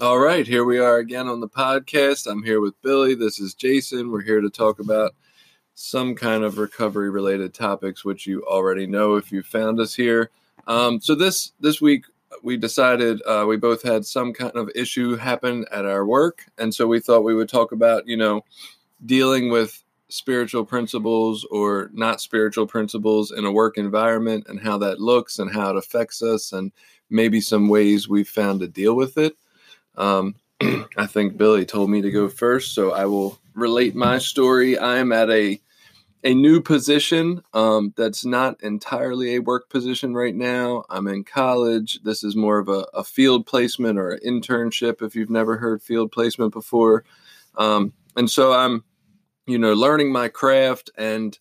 All right, here we are again on the podcast. I'm here with Billy. This is Jason. We're here to talk about some kind of recovery related topics, which you already know if you found us here. Um, so this this week we decided uh, we both had some kind of issue happen at our work, and so we thought we would talk about you know dealing with spiritual principles or not spiritual principles in a work environment and how that looks and how it affects us and maybe some ways we've found to deal with it. Um, I think Billy told me to go first, so I will relate my story. I am at a a new position um, that's not entirely a work position right now. I'm in college. This is more of a, a field placement or an internship if you've never heard field placement before. Um, and so I'm, you know, learning my craft and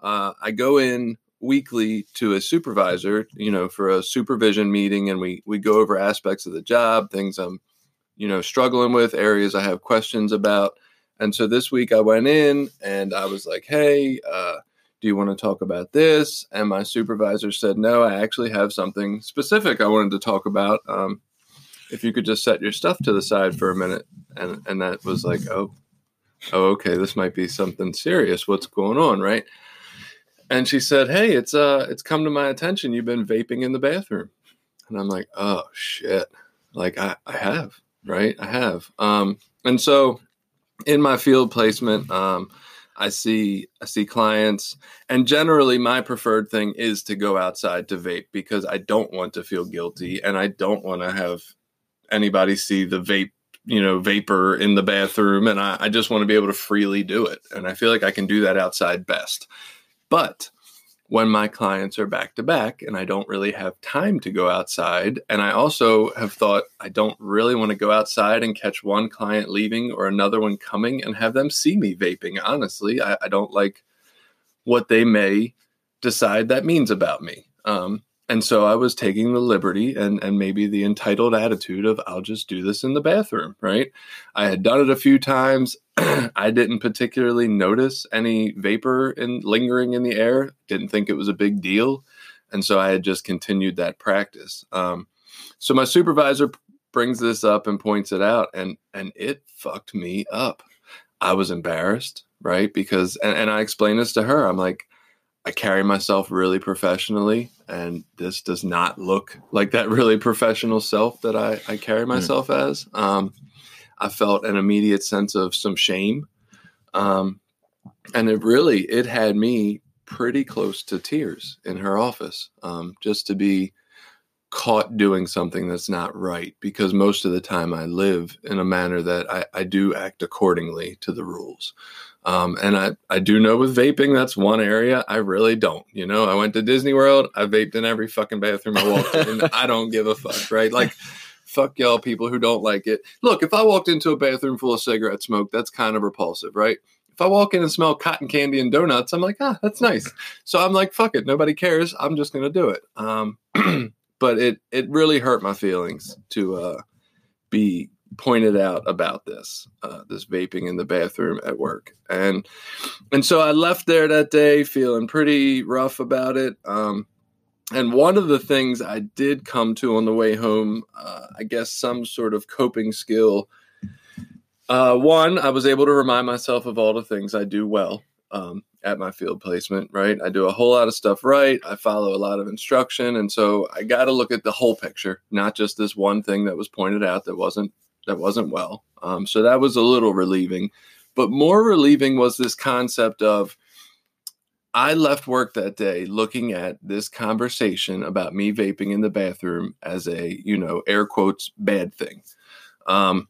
uh, I go in weekly to a supervisor, you know, for a supervision meeting and we, we go over aspects of the job, things I'm you know, struggling with, areas I have questions about. And so this week I went in and I was like, hey, uh, do you want to talk about this? And my supervisor said, no, I actually have something specific I wanted to talk about. Um, if you could just set your stuff to the side for a minute. And, and that was like, oh, oh, okay, this might be something serious. What's going on? Right. And she said, Hey, it's uh it's come to my attention. You've been vaping in the bathroom. And I'm like, oh shit. Like I, I have right? I have. Um, and so in my field placement, um, I see I see clients, and generally my preferred thing is to go outside to vape because I don't want to feel guilty and I don't want to have anybody see the vape you know vapor in the bathroom and I, I just want to be able to freely do it and i feel like i can do that outside best but when my clients are back to back and I don't really have time to go outside. And I also have thought I don't really want to go outside and catch one client leaving or another one coming and have them see me vaping. Honestly, I, I don't like what they may decide that means about me. Um, and so I was taking the liberty and and maybe the entitled attitude of I'll just do this in the bathroom, right? I had done it a few times. I didn't particularly notice any vapor in lingering in the air. Didn't think it was a big deal, and so I had just continued that practice. Um, so my supervisor brings this up and points it out, and and it fucked me up. I was embarrassed, right? Because and, and I explained this to her. I'm like, I carry myself really professionally, and this does not look like that really professional self that I, I carry hmm. myself mm. as. Um, I felt an immediate sense of some shame, um, and it really it had me pretty close to tears in her office, um, just to be caught doing something that's not right. Because most of the time, I live in a manner that I, I do act accordingly to the rules. Um, and I, I do know with vaping, that's one area I really don't. You know, I went to Disney World, I vaped in every fucking bathroom I walked in. I don't give a fuck, right? Like, fuck y'all people who don't like it. Look, if I walked into a bathroom full of cigarette smoke, that's kind of repulsive, right? If I walk in and smell cotton candy and donuts, I'm like, ah, that's nice. So I'm like, fuck it, nobody cares. I'm just gonna do it. Um, but it it really hurt my feelings to uh, be pointed out about this uh, this vaping in the bathroom at work. And and so i left there that day feeling pretty rough about it. Um, and one of the things i did come to on the way home uh, i guess some sort of coping skill uh, one i was able to remind myself of all the things i do well um, at my field placement right? I do a whole lot of stuff right. I follow a lot of instruction. And so i got to look at the whole picture not just this one thing that was pointed out that wasn't that wasn't well. Um, so that was a little relieving. But more relieving was this concept of I left work that day looking at this conversation about me vaping in the bathroom as a, you know, air quotes, bad thing. Um,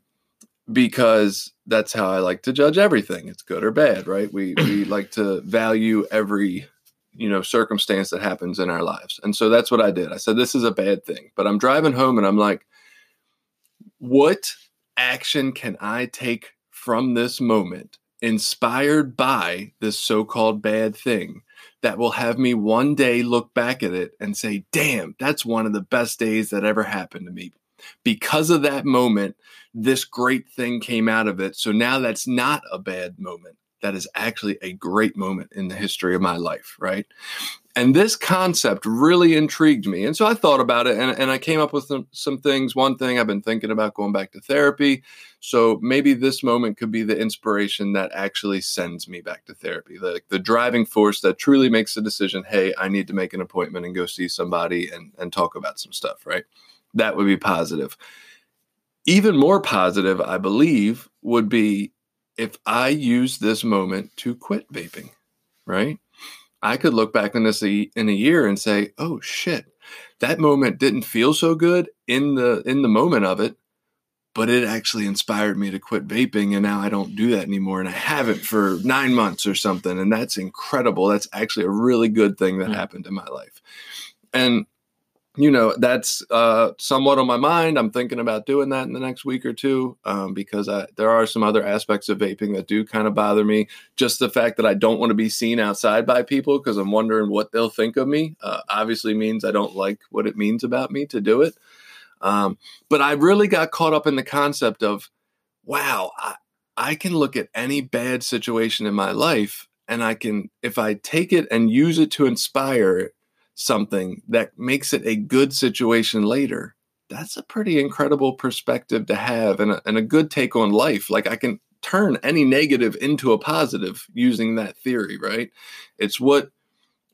because that's how I like to judge everything. It's good or bad, right? We we like to value every you know circumstance that happens in our lives and so that's what i did i said this is a bad thing but i'm driving home and i'm like what action can i take from this moment inspired by this so-called bad thing that will have me one day look back at it and say damn that's one of the best days that ever happened to me. Because of that moment this great thing came out of it. So now that's not a bad moment that is actually a great moment in the history of my life, right? And this concept really intrigued me. And so I thought about it and, and I came up with some, some things. One thing I've been thinking about going back to therapy. So maybe this moment could be the inspiration that actually sends me back to therapy, the, the driving force that truly makes the decision hey, I need to make an appointment and go see somebody and, and talk about some stuff, right? That would be positive. Even more positive, I believe, would be if I use this moment to quit vaping, right? I could look back on this in a year and say, "Oh shit, that moment didn't feel so good in the in the moment of it, but it actually inspired me to quit vaping and now I don't do that anymore and I haven't for 9 months or something and that's incredible. That's actually a really good thing that mm-hmm. happened in my life." And you know that's uh, somewhat on my mind. I'm thinking about doing that in the next week or two um, because I, there are some other aspects of vaping that do kind of bother me. Just the fact that I don't want to be seen outside by people because I'm wondering what they'll think of me. Uh, obviously, means I don't like what it means about me to do it. Um, but I really got caught up in the concept of, wow, I, I can look at any bad situation in my life and I can, if I take it and use it to inspire something that makes it a good situation later, that's a pretty incredible perspective to have and a, and a good take on life. Like I can turn any negative into a positive using that theory, right? It's what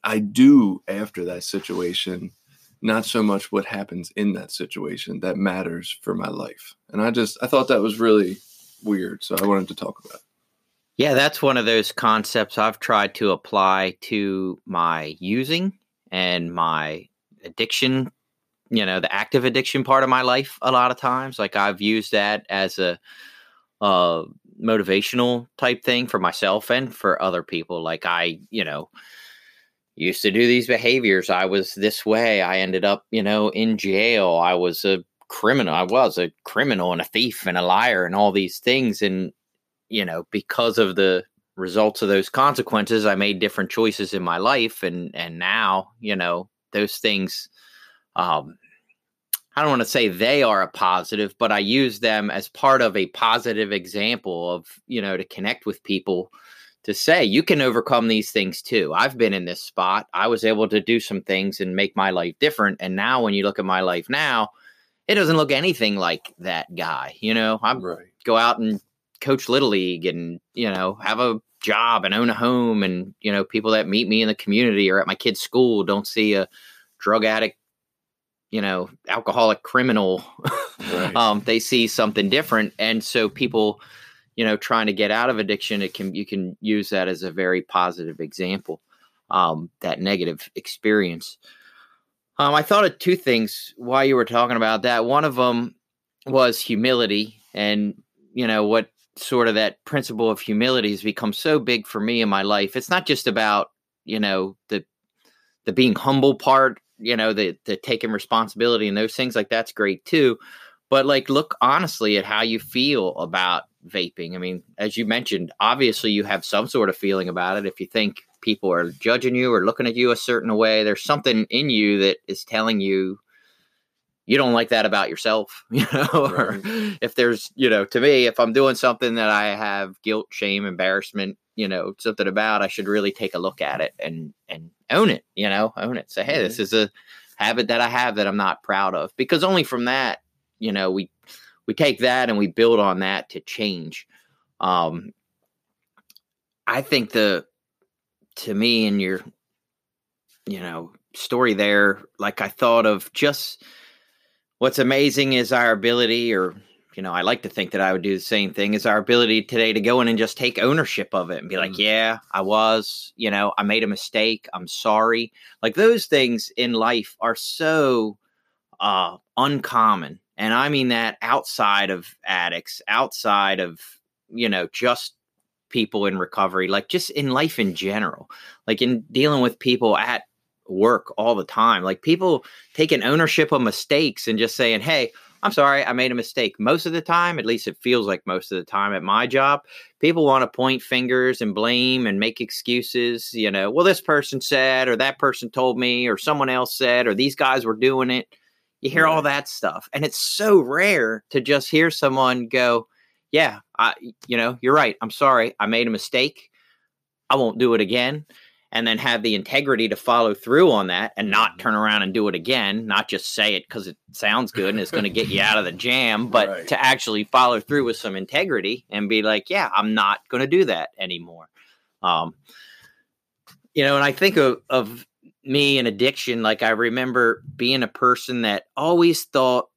I do after that situation, not so much what happens in that situation that matters for my life. And I just I thought that was really weird, so I wanted to talk about it. Yeah, that's one of those concepts I've tried to apply to my using and my addiction, you know, the active addiction part of my life a lot of times. Like I've used that as a uh, motivational type thing for myself and for other people. Like I, you know, used to do these behaviors. I was this way. I ended up, you know, in jail. I was a criminal. I was a criminal and a thief and a liar and all these things. And, you know, because of the results of those consequences, I made different choices in my life, and and now you know those things. Um, I don't want to say they are a positive, but I use them as part of a positive example of you know to connect with people to say you can overcome these things too. I've been in this spot. I was able to do some things and make my life different. And now when you look at my life now, it doesn't look anything like that guy. You know, I'm right. go out and coach little league and you know have a job and own a home and you know people that meet me in the community or at my kid's school don't see a drug addict you know alcoholic criminal. Right. um, they see something different. And so people you know trying to get out of addiction it can you can use that as a very positive example um, that negative experience. Um, i thought of two things while you were talking about that. One of them was humility and you know what sort of that principle of humility has become so big for me in my life. It's not just about, you know, the the being humble part, you know, the the taking responsibility and those things like that's great too. But like look honestly at how you feel about vaping. I mean, as you mentioned, obviously you have some sort of feeling about it. If you think people are judging you or looking at you a certain way, there's something in you that is telling you you don't like that about yourself, you know, right. if there's, you know, to me, if I'm doing something that I have guilt, shame, embarrassment, you know, something about, I should really take a look at it and, and own it, you know, own it. Say, Hey, mm-hmm. this is a habit that I have that I'm not proud of because only from that, you know, we, we take that and we build on that to change. Um, I think the, to me and your, you know, story there, like I thought of just, what's amazing is our ability, or you know, I like to think that I would do the same thing, is our ability today to go in and just take ownership of it and be like, mm. yeah, I was, you know, I made a mistake. I'm sorry. Like those things in life are so uh, uncommon. And I mean that outside of addicts, outside of, you know, just people in recovery, like just in life in general, like in dealing with people at work all the time, like people taking ownership of mistakes and just saying, Hey, I'm sorry, I made a mistake. Most of the time, at least it feels like most of the time at my job, people want to point fingers and blame and make excuses. You know, well, this person said, or that person told me, or someone else said, or these guys were doing it. You hear all that stuff. And it's so rare to just hear someone go, Yeah, I, you know, you're right. I'm sorry. I made a mistake. I won't do it again and then have the integrity to follow through on that and not Mm-hmm. turn around and do it again, not just say it because it sounds good and it's going to get you out of the jam, but Right. to actually follow through with some integrity and be like, yeah, I'm not going to do that anymore. Um, you know, and I think of, of me and addiction, like I remember being a person that always thought,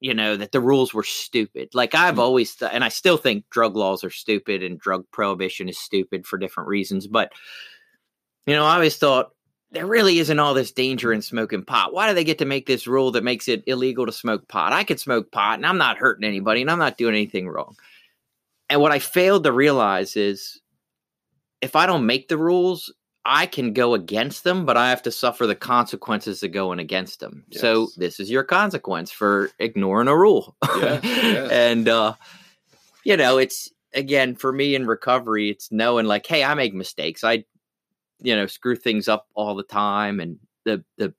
you know, that the rules were stupid. Like I've Mm. always, th- and I still think drug laws are stupid and drug prohibition is stupid for different reasons, but you know, I always thought there really isn't all this danger in smoking pot. Why do they get to make this rule that makes it illegal to smoke pot? I could smoke pot and I'm not hurting anybody and I'm not doing anything wrong. And what I failed to realize is if I don't make the rules, I can go against them, but I have to suffer the consequences of going against them. So this is your consequence for ignoring a rule. Yes, yes. and uh you know, it's again for me in recovery, it's knowing like, hey, I make mistakes. I you know, screw things up all the time and the the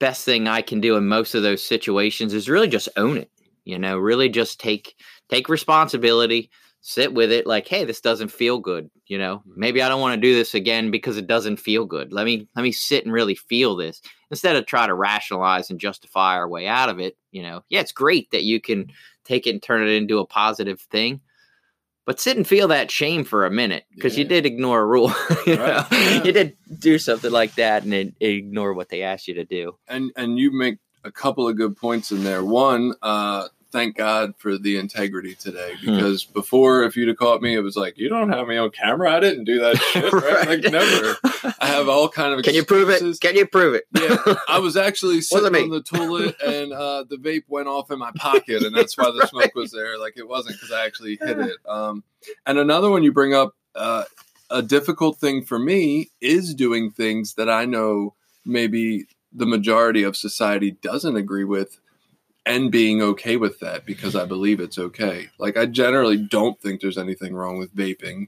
best thing I can do in most of those situations is really just own it. You know, really just take take responsibility, sit with it like, hey, this doesn't feel good, you know. Maybe I don't want to do this again because it doesn't feel good. Let me let me sit and really feel this instead of try to rationalize and justify our way out of it, you know. Yeah, it's great that you can take it and turn it into a positive thing. But sit and feel that shame for a minute because you did ignore a rule. you, Right, yeah. you did do something like that and then ignore what they asked you to do. and and you make a couple of good points in there. One, uh, thank God for the integrity today Hmm. because before, if you'd have caught me, it was like you don't have me on camera. I didn't do that shit. Right? Like never. I have all kind of. Can you prove it? Can you prove it? Yeah, I was actually sitting on the toilet and uh, the vape went off in my pocket, and that's why the smoke was there. Like it wasn't because I actually hit it. Um, and another one you bring up, uh, a difficult thing for me is doing things that I know maybe the majority of society doesn't agree with. And being okay with that because I believe it's okay. Like, I generally don't think there's anything wrong with vaping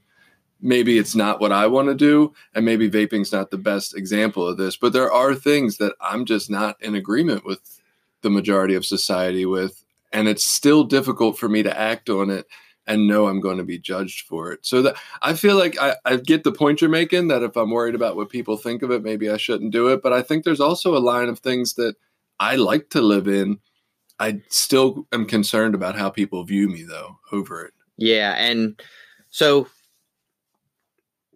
maybe it's not what I want to do, and maybe vaping's not the best example of this, but there are things that I'm just not in agreement with the majority of society with, and it's still difficult for me to act on it and know I'm going to be judged for it. So that I feel like I, I get the point you're making that if I'm worried about what people think of it, maybe I shouldn't do it. But I think there's also a line of things that I like to live in. I still am concerned about how people view me though over it. Yeah, and so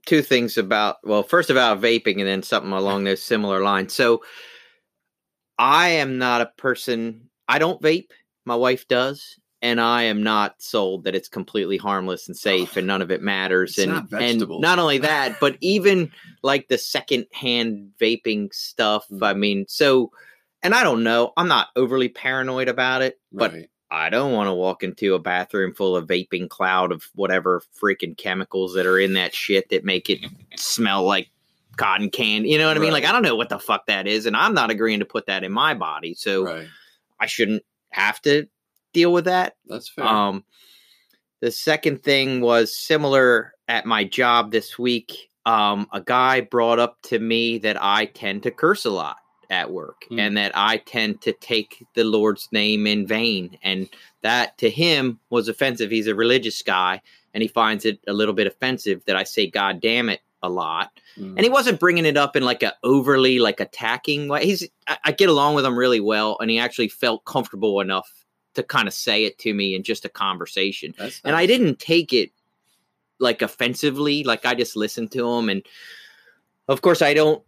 two things about well, first about vaping and then something along those similar lines. So I am not a person I don't vape. My wife does. And I am not sold that it's completely harmless and safe and none of it matters. It's and not and not only that, but even like the second hand vaping stuff. Hmm. I mean, so and I don't know, I'm not overly paranoid about it, but Right. I don't want to walk into a bathroom full of vaping cloud of whatever freaking chemicals that are in that shit that make it smell like cotton candy. You know what I mean? Like I don't know what the fuck that is, and I'm not agreeing to put that in my body, so right. I shouldn't have to deal with that. That's fair. Um, the second thing was similar at my job this week. Um, a guy brought up to me that I tend to curse a lot at work Hmm. and that I tend to take the Lord's name in vain. And that to him was offensive. He's a religious guy and he finds it a little bit offensive that I say, God damn it a lot Mm. and he wasn't bringing it up in like a overly like attacking way. He's I, I get along with him really well, and he actually felt comfortable enough to kind of say it to me in just a conversation. That's And I didn't take it like offensively. Like I just listened to him, and of course I don't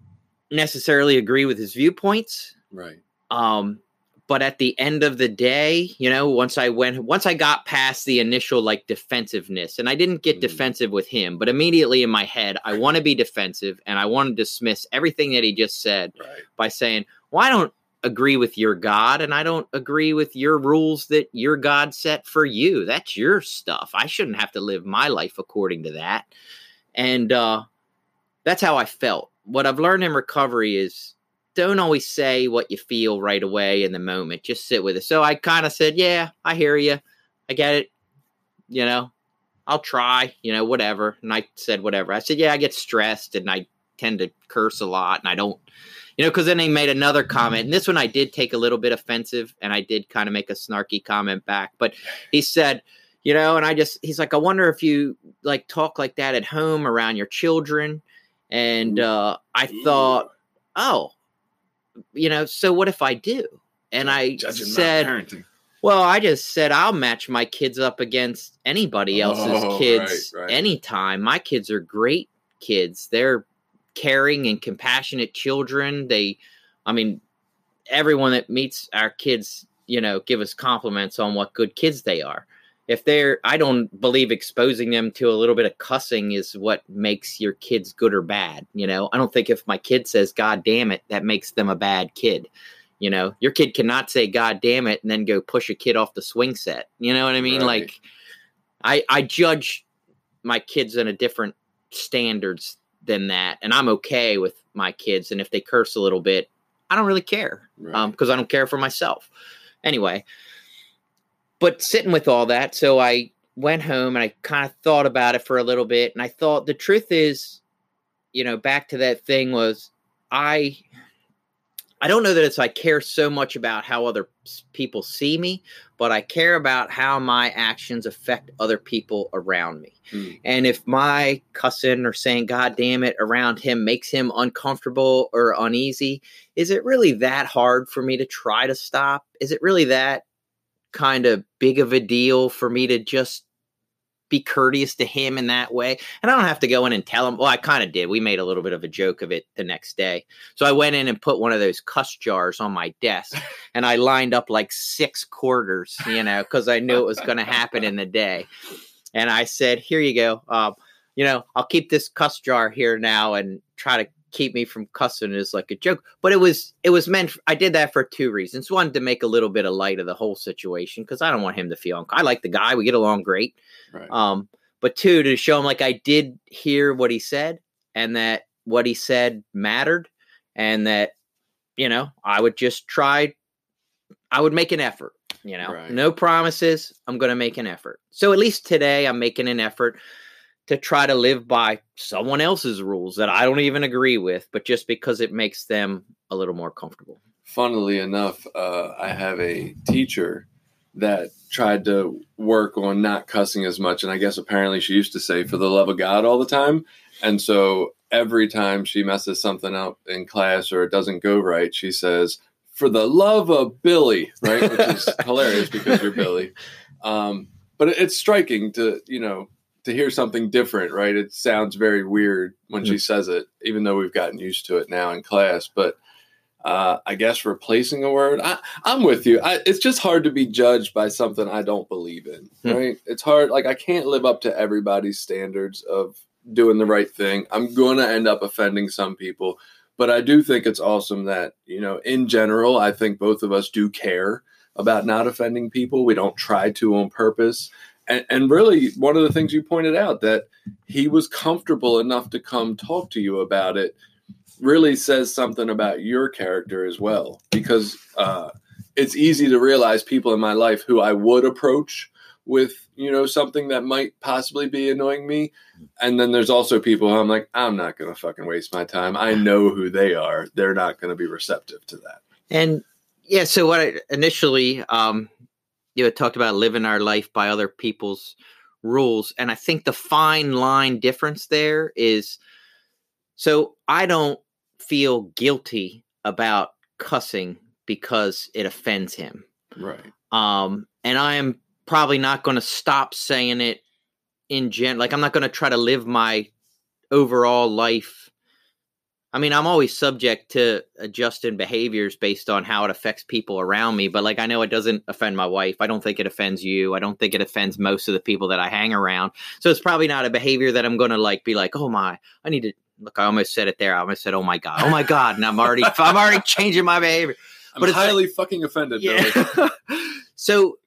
necessarily agree with his viewpoints. Right. Um, but at the end of the day, you know, once I went, once I got past the initial like defensiveness, and I didn't get Mhm. defensive with him, but immediately in my head, I want to be defensive and I want to dismiss everything that he just said Right. by saying, "Well, I don't agree with your God and I don't agree with your rules that your God set for you. That's your stuff. I shouldn't have to live my life according to that. And uh, that's how I felt. What I've learned in recovery is don't always say what you feel right away in the moment. Just sit with it. So I kind of said, Yeah, I hear you. I get it. You know, I'll try, you know, whatever. And I said, Whatever. I said, Yeah, I get stressed and I tend to curse a lot and I don't you know, because then they made another comment, and this one I did take a little bit offensive, and I did kind of make a snarky comment back. But he said, you know, and I just he's like, I wonder if you like talk like that at home around your children, and uh, I thought, oh, you know, so what if I do? And I Judging said, well, I just said I'll match my kids up against anybody else's Oh, kids right, right. anytime. My kids are great kids. They're caring and compassionate children. They, I mean, everyone that meets our kids, you know, give us compliments on what good kids they are. If they're, I don't believe exposing them to a little bit of cussing is what makes your kids good or bad. You know, I don't think if my kid says, God damn it, that makes them a bad kid. You know, your kid cannot say God damn it and then go push a kid off the swing set. You know what I mean? Right. Like I I judge my kids in a different standards than that and I'm okay with my kids and if they curse a little bit, I don't really care Right. um because I don't care for myself. Anyway, but sitting with all that, so I went home and I kind of thought about it for a little bit and I thought the truth is you know, back to that thing was I I don't know that it's I care so much about how other people see me, but I care about how my actions affect other people around me. Hmm. And if my cussing or saying God damn it around him makes him uncomfortable or uneasy, is it really that hard for me to try to stop? Is it really that kind of big of a deal for me to just be courteous to him in that way? And I don't have to go in and tell him. Well, I kind of did. We made a little bit of a joke of it the next day. So I went in and put one of those cuss jars on my desk and I lined up like six quarters, you know, because I knew it was going to happen in the day. And I said, Here you go. Um, you know, I'll keep this cuss jar here now and try to keep me from cussing is like a joke. But it was it was meant I did that for two reasons. One, to make a little bit of light of the whole situation, because I don't want him to feel I like the guy, we get along great. Right. Um, but two, to show him like I did hear what he said and that what he said mattered and that, you know, I would just try, I would make an effort, you know, Right. no promises. I'm going to make an effort. So at least today I'm making an effort to try to live by someone else's rules that I don't even agree with, but just because it makes them a little more comfortable. funnily enough, uh, I have a teacher that tried to work on not cussing as much. And I guess apparently she used to say, for the love of God all the time. And so every time she messes something up in class or it doesn't go right, she says, for the love of Billy, right? Which is hilarious because you're Billy. Um, but it's striking to, you know, to hear something different, right? It sounds very weird when she says it, even though we've gotten used to it now in class. But uh, I guess replacing a word. I, I'm with you. I, it's just hard to be judged by something I don't believe in, Hmm. right? It's hard. Like I can't live up to everybody's standards of doing the right thing. I'm going to end up offending some people, but I do think it's awesome that you know, in general, I think both of us do care about not offending people. We don't try to on purpose. And, and really, one of the things you pointed out that he was comfortable enough to come talk to you about it really says something about your character as well. Because uh, it's easy to realize people in my life who I would approach with you know something that might possibly be annoying me. And then there's also people I'm like I'm not to fucking waste my time. I know who they are. They're not to be receptive to that. And yeah, so what I initially, um, you had talked about living our life by other people's rules, and I think the fine line difference there is, so I don't feel guilty about cussing because it offends him, right um, and I am probably not going to stop saying it in gen. Like I'm not going to try to live my overall life. I mean, I'm always subject to adjusting behaviors based on how it affects people around me. But like, I know it doesn't offend my wife. I don't think it offends you. I don't think it offends most of the people that I hang around. So it's probably not a behavior that I'm going to like be like, oh my, I need to look. I almost said it there. I almost said, oh my god, oh my god, and I'm already, I'm already changing my behavior. I'm But it's highly fucking offended. Yeah. so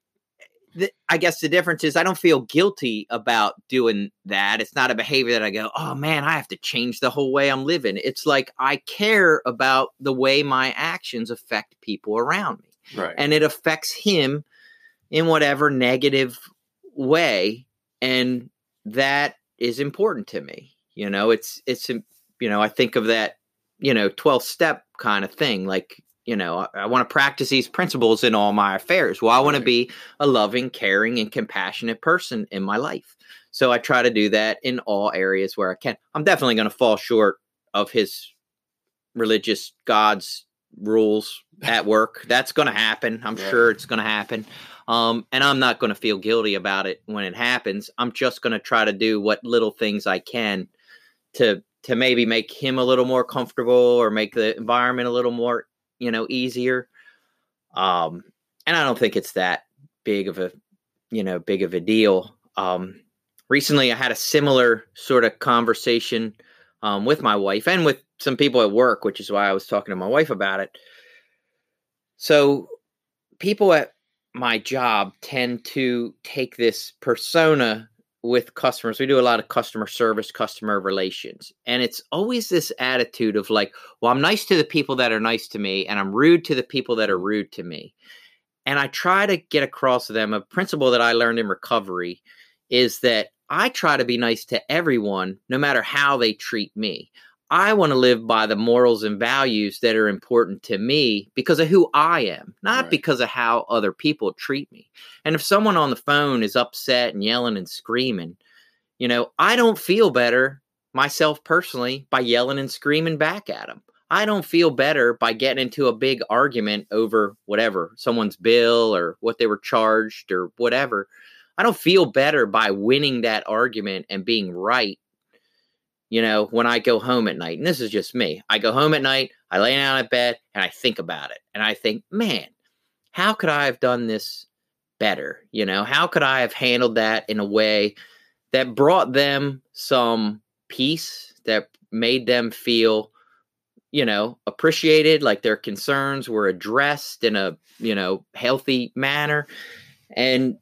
th- I guess the difference is I don't feel guilty about doing that. It's not a behavior that I go, oh man, I have to change the whole way I'm living. It's like I care about the way my actions affect people around me. Right. And it affects him in whatever negative way. And that is important to me. You know, it's, it's, you know, I think of that, you know, 12 step kind of thing. Like, you know, I, I want to practice these principles in all my affairs. Well, I want to be a loving, caring, and compassionate person in my life. So I try to do that in all areas where I can. I'm definitely going to fall short of his religious God's rules at work. That's going to happen. I'm Right. sure it's going to happen. Um, and I'm not going to feel guilty about it when it happens. I'm just going to try to do what little things I can to to maybe make him a little more comfortable or make the environment a little more you know easier. Um and i don't think it's that big of a you know big of a deal. Um recently i had a similar sort of conversation um with my wife and with some people at work which is why i was talking to my wife about it. So people at my job tend to take this persona with customers. We do a lot of customer service, customer relations. And it's always this attitude of like, well, I'm nice to the people that are nice to me, and I'm rude to the people that are rude to me. And I try to get across to them a principle that I learned in recovery is that I try to be nice to everyone, no matter how they treat me. I want to live by the morals and values that are important to me because of who I am, not Right. because of how other people treat me. And if someone on the phone is upset and yelling and screaming, you know, I don't feel better myself personally by yelling and screaming back at them. I don't feel better by getting into a big argument over whatever, someone's bill or what they were charged or whatever. I don't feel better by winning that argument and being right you know, when I go home at night, and this is just me, I go home at night, I lay down at bed, and I think about it. And I think, man, how could I have done this better? You know, how could I have handled that in a way that brought them some peace, that made them feel, you know, appreciated, like their concerns were addressed in a, you know, healthy manner. And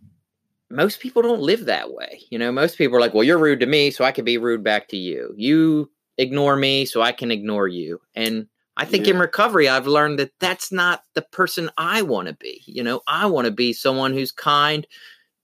most people don't live that way. You know, most people are like, well, you're rude to me, so I can be rude back to you. You ignore me, so I can ignore you. And I think in recovery, I've learned that that's not the person I want to be. You know, I want to be someone who's kind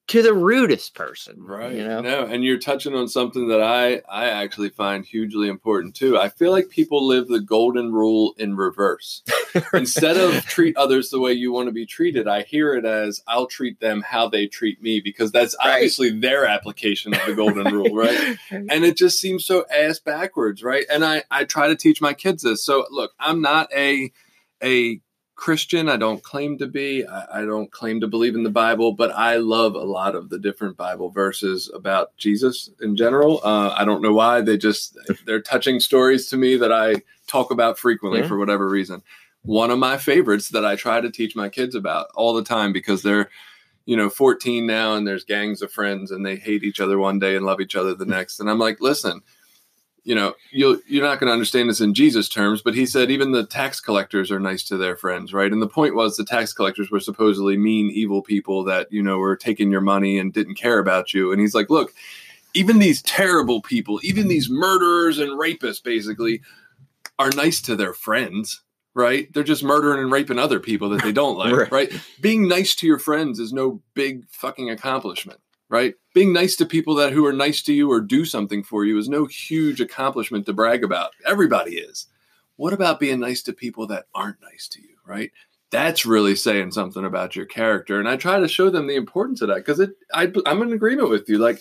to the rudest person. Right. You know, No, and you're touching on something that I I actually find hugely important too. I feel like people live the golden rule in reverse. Instead of treat others the way you want to be treated, I hear it as I'll treat them how they treat me because that's Right. obviously their application of the golden rule, right? and it just seems so ass backwards right and i i try to teach my kids this so look i'm not a a christian i don't claim to be. I, I don't claim to believe in the bible but i love a lot of the different bible verses about jesus in general. Uh, i don't know why. They just they're touching stories to me that i talk about frequently Yeah. for whatever reason. One of my favorites that i try to teach my kids about all the time because they're you know 14 now and there's gangs of friends and they hate each other one day and love each other the next. And i'm like listen you know you'll you're not going to understand this in jesus terms but he said even the tax collectors are nice to their friends right? And the point was the tax collectors were supposedly mean evil people that you know were taking your money and didn't care about you. And he's like look even these terrible people even these murderers and rapists basically are nice to their friends right? They're just murdering and raping other people that they don't like Right. right? Being nice to your friends is no big fucking accomplishment right? Being nice to people that who are nice to you or do something for you is no huge accomplishment to brag about. Everybody is. What about being nice to people that aren't nice to you right? That's really saying something about your character and i try to show them the importance of that because it I, i'm in agreement with you like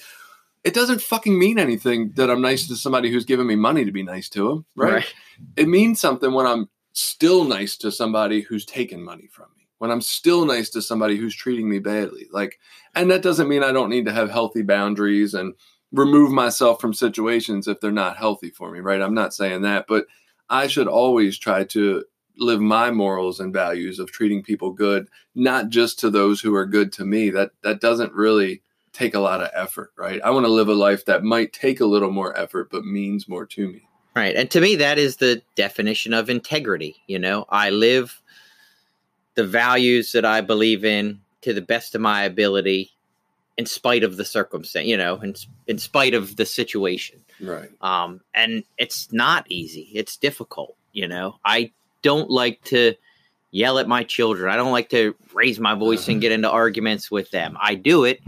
it doesn't fucking mean anything that i'm nice to somebody who's giving me money to be nice to them right. It means something when I'm still nice to somebody who's taken money from me. When I'm still nice to somebody who's treating me badly. Like and that doesn't mean I don't need to have healthy boundaries and remove myself from situations if they're not healthy for me, right? I'm not saying that, but I should always try to live my morals and values of treating people good, not just to those who are good to me. That that doesn't really take a lot of effort, right? I want to live a life that might take a little more effort but means more to me. Right. And to me, that is the definition of integrity. You know, I live the values that I believe in to the best of my ability in spite of the circumstance, you know, in, in spite of the situation. Right. Um, and it's not easy. It's difficult, you know. I don't like to yell at my children. I don't like to raise my voice and get into arguments with them. I do it,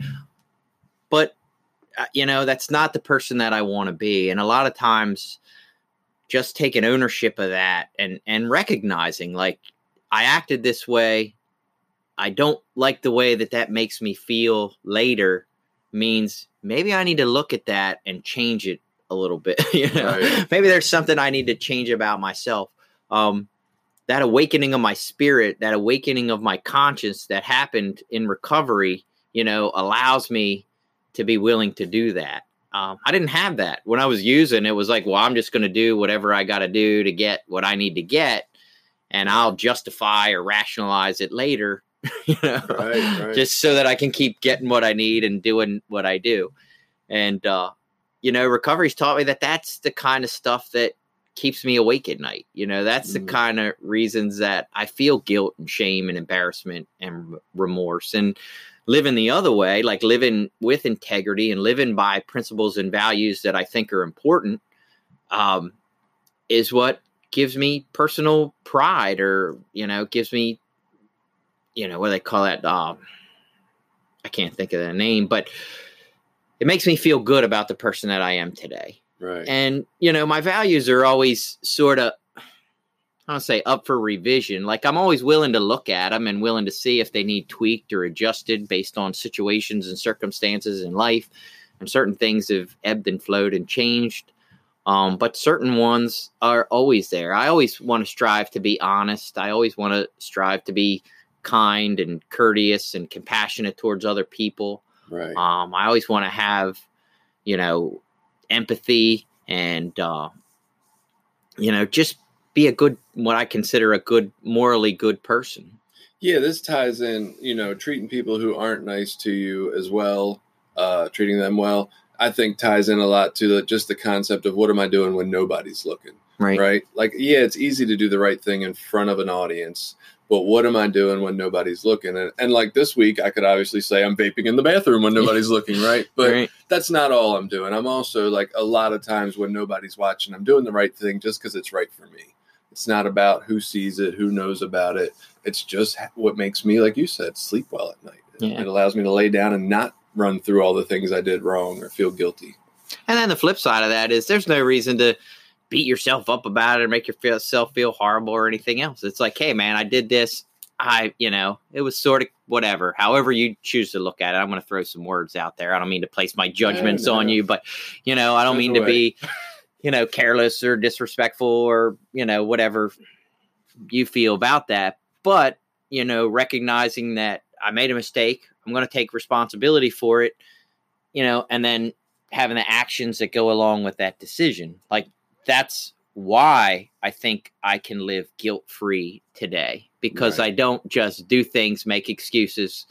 but uh, you know, that's not the person that I want to be. And a lot of times just taking ownership of that and and recognizing like I acted this way. I don't like the way that that makes me feel later means maybe I need to look at that and change it a little bit. you know, Right. maybe there's something I need to change about myself. Um, that awakening of my spirit, that awakening of my conscience that happened in recovery, you know, allows me to be willing to do that. Um, I didn't have that when I was using. It was like, well, I'm just going to do whatever I got to do to get what I need to get, and I'll justify or rationalize it later. you know, Right, right. just so that I can keep getting what I need and doing what I do. And uh, you know, recovery's taught me that that's the kind of stuff that keeps me awake at night. You know, that's the Mhm. kind of reasons that I feel guilt and shame and embarrassment and remorse and living the other way, like living with integrity and living by principles and values that I think are important, um, is what gives me personal pride or, you know, gives me, you know, what do they call that? Um, I can't think of the name, but it makes me feel good about the person that I am today. right. And, you know, my values are always sort of, I don't say up for revision. Like I'm always willing to look at them and willing to see if they need tweaked or adjusted based on situations and circumstances in life. And certain things have ebbed and flowed and changed. Um, but certain ones are always there. I always want to strive to be honest. I always want to strive to be kind and courteous and compassionate towards other people. right. Um, I always want to have, you know, empathy and, uh, you know, just be a good, what I consider a good, morally good person. Yeah, this ties in, you know, treating people who aren't nice to you as well, uh, treating them well. I think ties in a lot to the, just the concept of what am I doing when nobody's looking, Right. right? Like, yeah, it's easy to do the right thing in front of an audience, but what am I doing when nobody's looking? And, and like this week, I could obviously say I'm vaping in the bathroom when nobody's looking, right? But right. that's not all I'm doing. I'm also like a lot of times when nobody's watching, I'm doing the right thing just because it's right for me. It's not about who sees it, who knows about it. It's just what makes me, like you said, sleep well at night. Yeah. It allows me to lay down and not run through all the things I did wrong or feel guilty. And then the flip side of that is there's no reason to beat yourself up about it or make yourself feel horrible or anything else. It's like, hey, man, I did this. I, you know, it was sort of whatever. However you choose to look at it, I'm going to throw some words out there. I don't mean to place my judgments on you, but you know, I don't mean to be, you know, careless or disrespectful or you know whatever you feel about that. But you know, recognizing that I made a mistake, I'm going to take responsibility for it. You know, and then having the actions that go along with that decision. Like that's why I think I can live guilt free today because Right. I don't just do things, make excuses,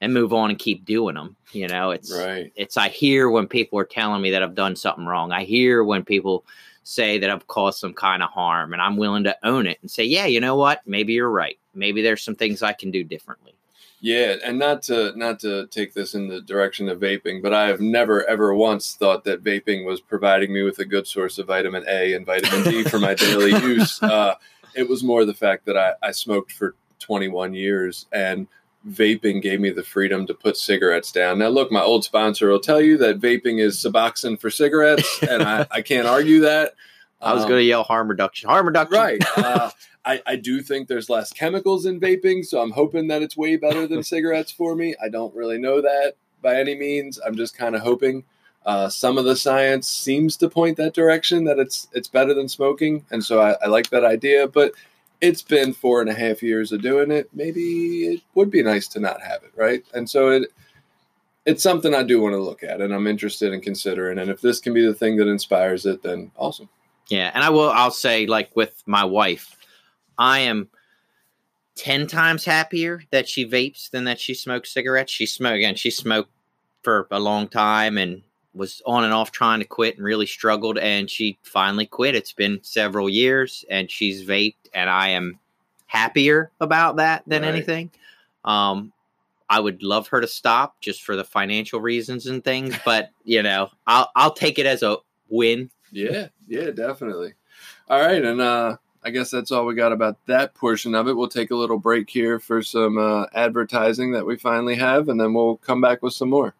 and move on and keep doing them. You know, it's Right. it's I hear when people are telling me that I've done something wrong. I hear when people say that I've caused some kind of harm, and I'm willing to own it and say, yeah, you know what? Maybe you're right. Maybe there's some things I can do differently. Yeah, and not to not to take this in the direction of vaping, but I have never ever once thought that vaping was providing me with a good source of vitamin A and vitamin D for my daily use. Uh, it was more the fact that I, I smoked for 21 years and vaping gave me the freedom to put cigarettes down. Now, look, my old sponsor will tell you that vaping is Suboxone for cigarettes, and I, I can't argue that. I was Um, going to yell harm reduction, harm reduction. Right. Uh, I, I do think there's less chemicals in vaping, so I'm hoping that it's way better than cigarettes for me. I don't really know that by any means. I'm just kind of hoping. Uh, some of the science seems to point that direction that it's it's better than smoking, and so I, I like that idea. But it's been four and a half years of doing it. Maybe it would be nice to not have it, right? And so it it's something I do want to look at, and I'm interested in considering. And if this can be the thing that inspires it, then awesome. Yeah, and I will. I'll say, like with my wife, I am ten times happier that she vapes than that she smokes cigarettes. She smoked again. She smoked for a long time and was on and off trying to quit and really struggled. And she finally quit. It's been several years, and she's vaped, and I am happier about that than Right. anything. Um, I would love her to stop just for the financial reasons and things, but you know, I'll I'll take it as a win. Yeah, yeah, definitely. All right, and uh I guess that's all we got about that portion of it. We'll take a little break here for some uh, advertising that we finally have, and then we'll come back with some more.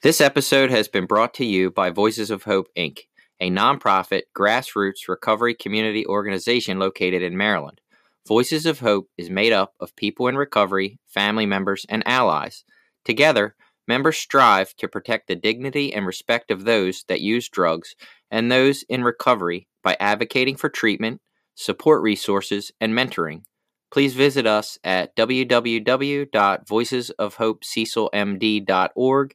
This episode has been brought to you by Voices of Hope Inc., a nonprofit grassroots recovery community organization located in Maryland. Voices of Hope is made up of people in recovery, family members, and allies. Together, members strive to protect the dignity and respect of those that use drugs and those in recovery by advocating for treatment, support resources, and mentoring. Please visit us at www.voicesofhopececilmd.org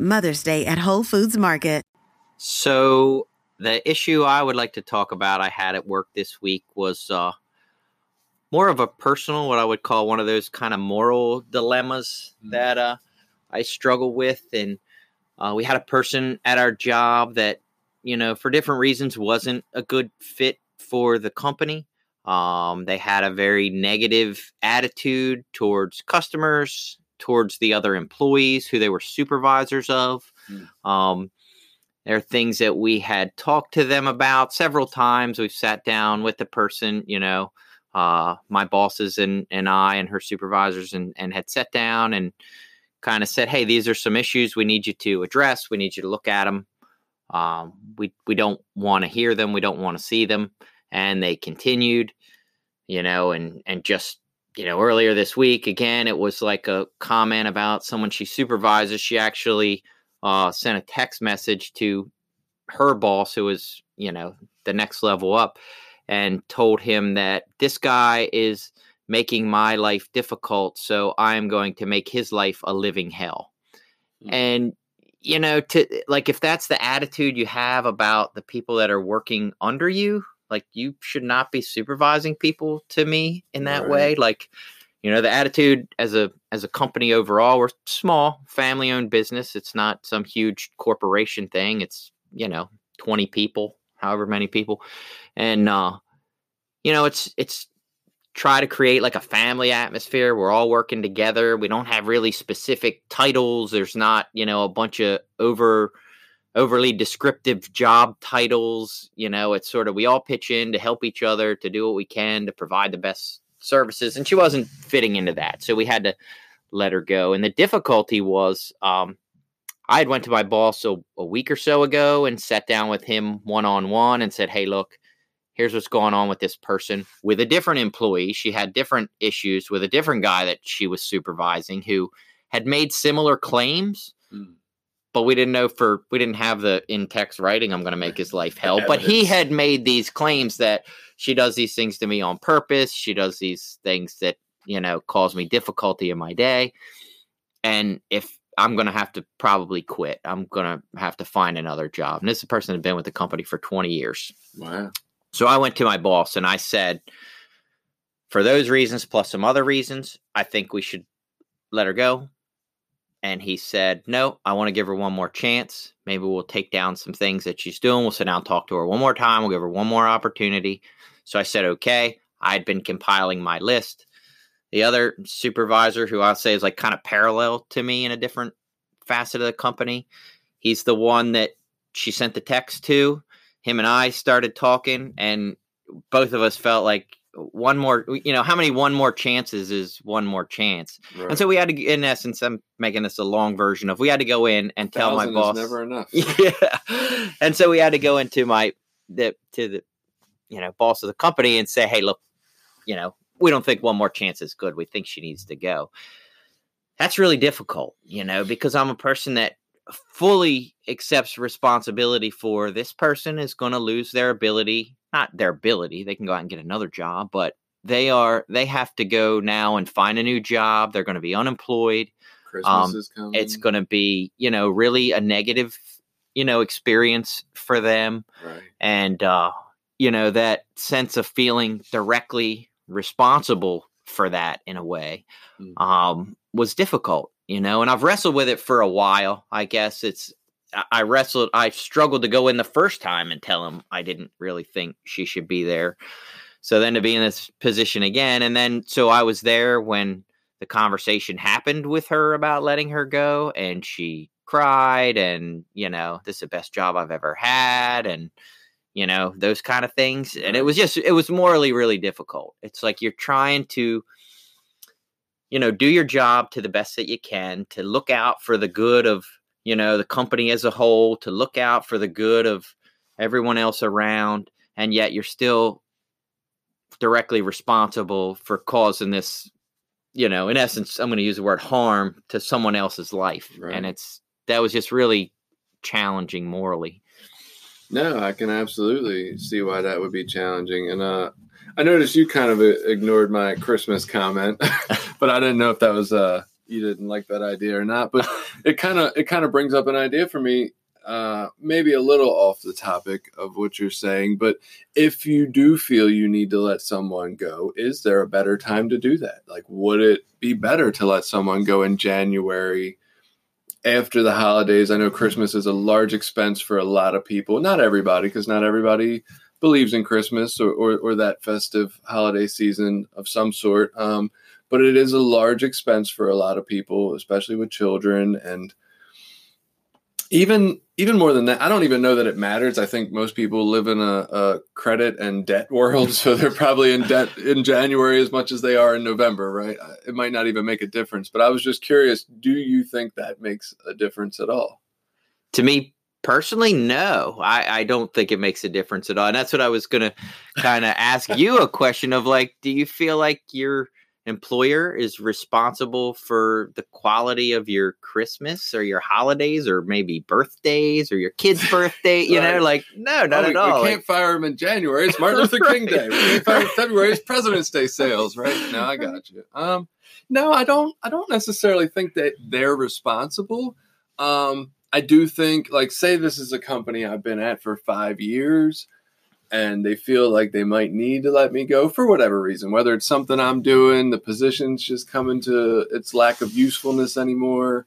Mother's Day at Whole Foods Market. So, the issue I would like to talk about I had at work this week was uh, more of a personal, what I would call one of those kind of moral dilemmas Mhm. that uh, I struggle with. And uh, we had a person at our job that, you know, for different reasons wasn't a good fit for the company. Um, they had a very negative attitude towards customers, towards the other employees who they were supervisors of. Um, there are things that we had talked to them about several times. We've sat down with the person, you know, uh, my bosses and, and I and her supervisors and, and had sat down and kind of said, Hey, these are some issues we need you to address. We need you to look at them. Um, we, we don't want to hear them. We don't want to see them. And they continued, you know, and, and just, you know, earlier this week, again, it was like a comment about someone she supervises. She actually, uh, sent a text message to her boss, who was, you know, the next level up, and told him that this guy is making my life difficult, so I'm going to make his life a living hell. Mm. And, you know, to like, if that's the attitude you have about the people that are working under you, like, you should not be supervising people to me in that Right. way. Like, you know the attitude as a as a company overall we're small family owned business it's not some huge corporation thing it's you know 20 people however many people and uh you know it's it's try to create like a family atmosphere we're all working together we don't have really specific titles there's not you know a bunch of over overly descriptive job titles you know it's sort of we all pitch in to help each other to do what we can to provide the best services and she wasn't fitting into that so we had to let her go and the difficulty was um i had went to my boss a, a week or so ago and sat down with him one-on-one and said hey look here's what's going on with this person with a different employee she had different issues with a different guy that she was supervising who had made similar claims Mm. But we didn't know for we didn't have the in text writing i'm going to make his life hell but he had made these claims that she does these things to me on purpose she does these things that you know cause me difficulty in my day and if i'm going to have to probably quit i'm going to have to find another job and this is a person had been with the company for 20 years Wow. so I went to my boss and I said, for those reasons plus some other reasons, I think we should let her go. And he said, no, I want to give her one more chance. Maybe we'll take down some things that she's doing. We'll sit down and talk to her one more time. We'll give her one more opportunity. So I said, okay. I'd been compiling my list. The other supervisor, who I'll say is like kind of parallel to me in a different facet of the company, he's the one that she sent the text to him and I started talking, and both of us felt like one more. You know, how many one more chances is one more chance? Right. And so we had to, in essence, I'm making this a long version of we had to go in and tell my boss. never enough. yeah, and so we had to go into my the to the you know boss of the company and say, hey, look, you know, we don't think one more chance is good. We think she needs to go. That's really difficult, you know, because I'm a person that fully accepts responsibility for this person is going to lose their ability not their ability. They can go out and get another job, but they are they have to go now and find a new job. They're going to be unemployed. Christmas Um, is coming. It's going to be, you know, really a negative, you know, experience for them right. and uh you know that sense of feeling directly responsible for that in a way Mm. um was difficult you know and i've wrestled with it for a while i guess it's I- wrestled i struggled to go in the first time and tell him i didn't really think she should be there. So then to be in this position again and then so i was there when the conversation happened with her about letting her go and she cried and you know this is the best job i've ever had and you know those kind of things. And it was just it was morally really difficult. It's like you're trying to you know do your job to the best that you can to look out for the good of you know the company as a whole to look out for the good of everyone else around and yet you're still directly responsible for causing this you know in essence i'm going to use the word harm to someone else's life Right. and it's that was just really challenging morally No, I can absolutely see why that would be challenging. And uh, I noticed you kind of uh, ignored my Christmas comment, but I didn't know if that was uh, you didn't like that idea or not. But it kind of it kind of brings up an idea for me, uh, maybe a little off the topic of what you're saying. But if you do feel you need to let someone go, is there a better time to do that? Like, would it be better to let someone go in January? after the holidays. I know Christmas is a large expense for a lot of people. Not everybody, because not everybody believes in Christmas or, or, or that festive holiday season of some sort. Um, but it is a large expense for a lot of people, especially with children. And even even more than that, I don't even know that it matters. I think most people live in a, a credit and debt world, so they're probably in debt in January as much as they are in November, right? It might not even make a difference. But I was just curious: Do you think that makes a difference at all? to me personally no I, I don't think it makes a difference at all and that's what i was to kind of ask you a question of like do you feel like your employer is responsible for the quality of your christmas or your holidays or maybe birthdays or your kid's birthday you know like no not Oh, we, at all We can't fire him in January. It's Martin Luther King Day. We can't fire him in February. It's President's Day sales, right? now, I got you. Um, no, I don't. I don't necessarily think that they're responsible. Um, I do think, like, say this is a company I've been at for five years, and they feel like they might need to let me go for whatever reason, whether it's something I'm doing, the position's just coming to its lack of usefulness anymore.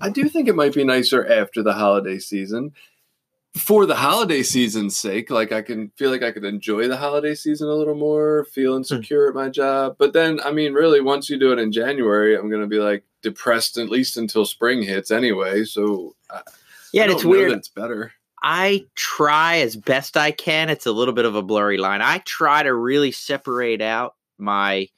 I do think it might be nicer after the holiday season for the holiday season's sake, like I can feel like I could enjoy the holiday season a little more, feeling hmm. secure at my job. But then, I mean, really, once you do it in January, I'm going to be like depressed at least until spring hits anyway. So, I, yeah I don't it's weird It's better. I try as best I can. It's a little bit of a blurry line. I try to really separate out my,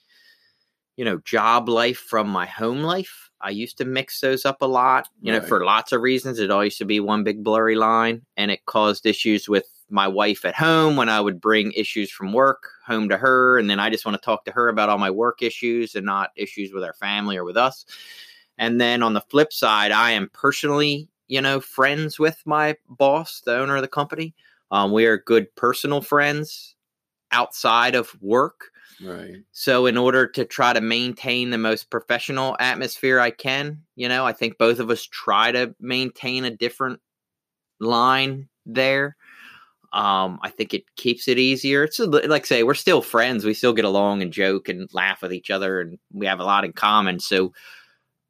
you know, job life from my home life. I used to mix those up a lot, you know, for lots of reasons. It all used to be one big blurry line, and it caused issues with my wife at home when I would bring issues from work home to her. And then I just want to talk to her about all my work issues and not issues with our family or with us. And then on the flip side, I am personally, you know, friends with my boss, the owner of the company. Um, we are good personal friends outside of work. Right. So, in order to try to maintain the most professional atmosphere I can, you know, I think both of us try to maintain a different line there. Um, I think it keeps it easier. It's a like say, we're still friends. We still get along and joke and laugh with each other, and we have a lot in common. So,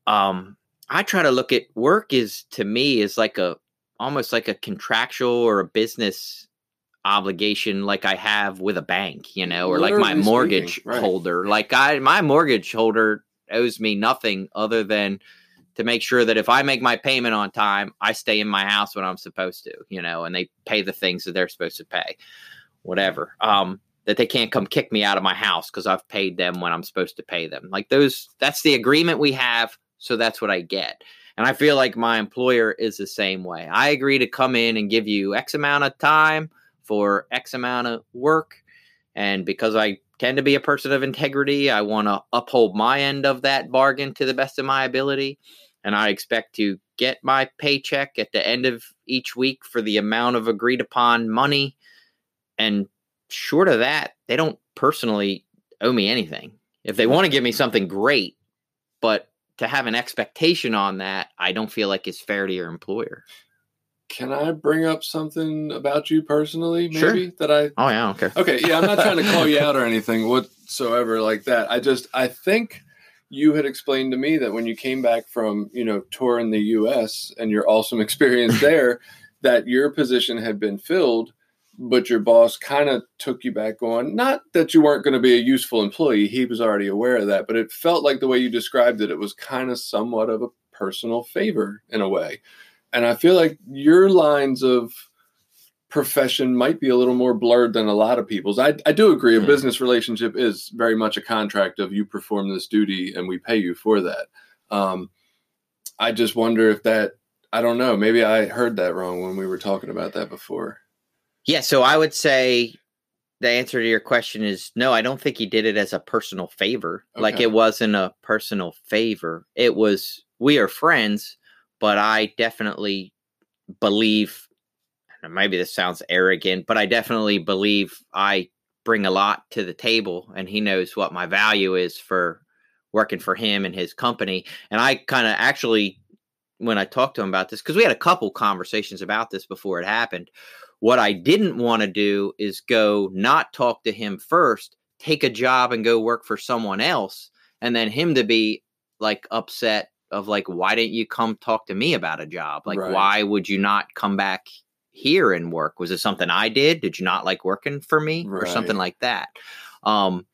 um, I try to look at work is to me is like a almost like a contractual or a business obligation like I have with a bank, you know, or like my Literally mortgage speaking, right. holder. Like I my mortgage holder owes me nothing other than to make sure that if I make my payment on time, I stay in my house when I'm supposed to, you know, and they pay the things that they're supposed to pay. Whatever. Um that they can't come kick me out of my house because I've paid them when I'm supposed to pay them. Like those that's the agreement we have, so that's what I get. And I feel like my employer is the same way. I agree to come in and give you X amount of time for X amount of work. And because I tend to be a person of integrity, I want to uphold my end of that bargain to the best of my ability. And I expect to get my paycheck at the end of each week for the amount of agreed upon money. And short of that, they don't personally owe me anything. If they want to give me something great, but to have an expectation on that, I don't feel like is fair to your employer. Can I bring up something about you personally, maybe Sure. that I Oh yeah, okay. Okay, yeah, I'm not trying to call you out or anything whatsoever like that. I just I think you had explained to me that when you came back from, you know, touring the US and your awesome experience there, that your position had been filled, but your boss kind of took you back on. Not that you weren't going to be a useful employee, he was already aware of that, but it felt like the way you described it, it was kind of somewhat of a personal favor in a way. And I feel like your lines of profession might be a little more blurred than a lot of people's. I, I do agree a Hmm. business relationship is very much a contract of you perform this duty and we pay you for that. Um, I just wonder if that, I don't know, maybe I heard that wrong when we were talking about that before. Yeah, so I would say the answer to your question is no, I don't think he did it as a personal favor. Like it wasn't a personal favor. It was we are friends, but I definitely believe and maybe this sounds arrogant, but I definitely believe I bring a lot to the table and he knows what my value is for working for him and his company. And I kind of actually when I talked to him about this, because we had a couple conversations about this before it happened. What I didn't want to do is go not talk to him first, take a job and go work for someone else, and then him to be like upset of like, why didn't you come talk to me about a job? Like, Right. why would you not come back here and work? Was it something I did? Did you not like working for me or something like that? Um,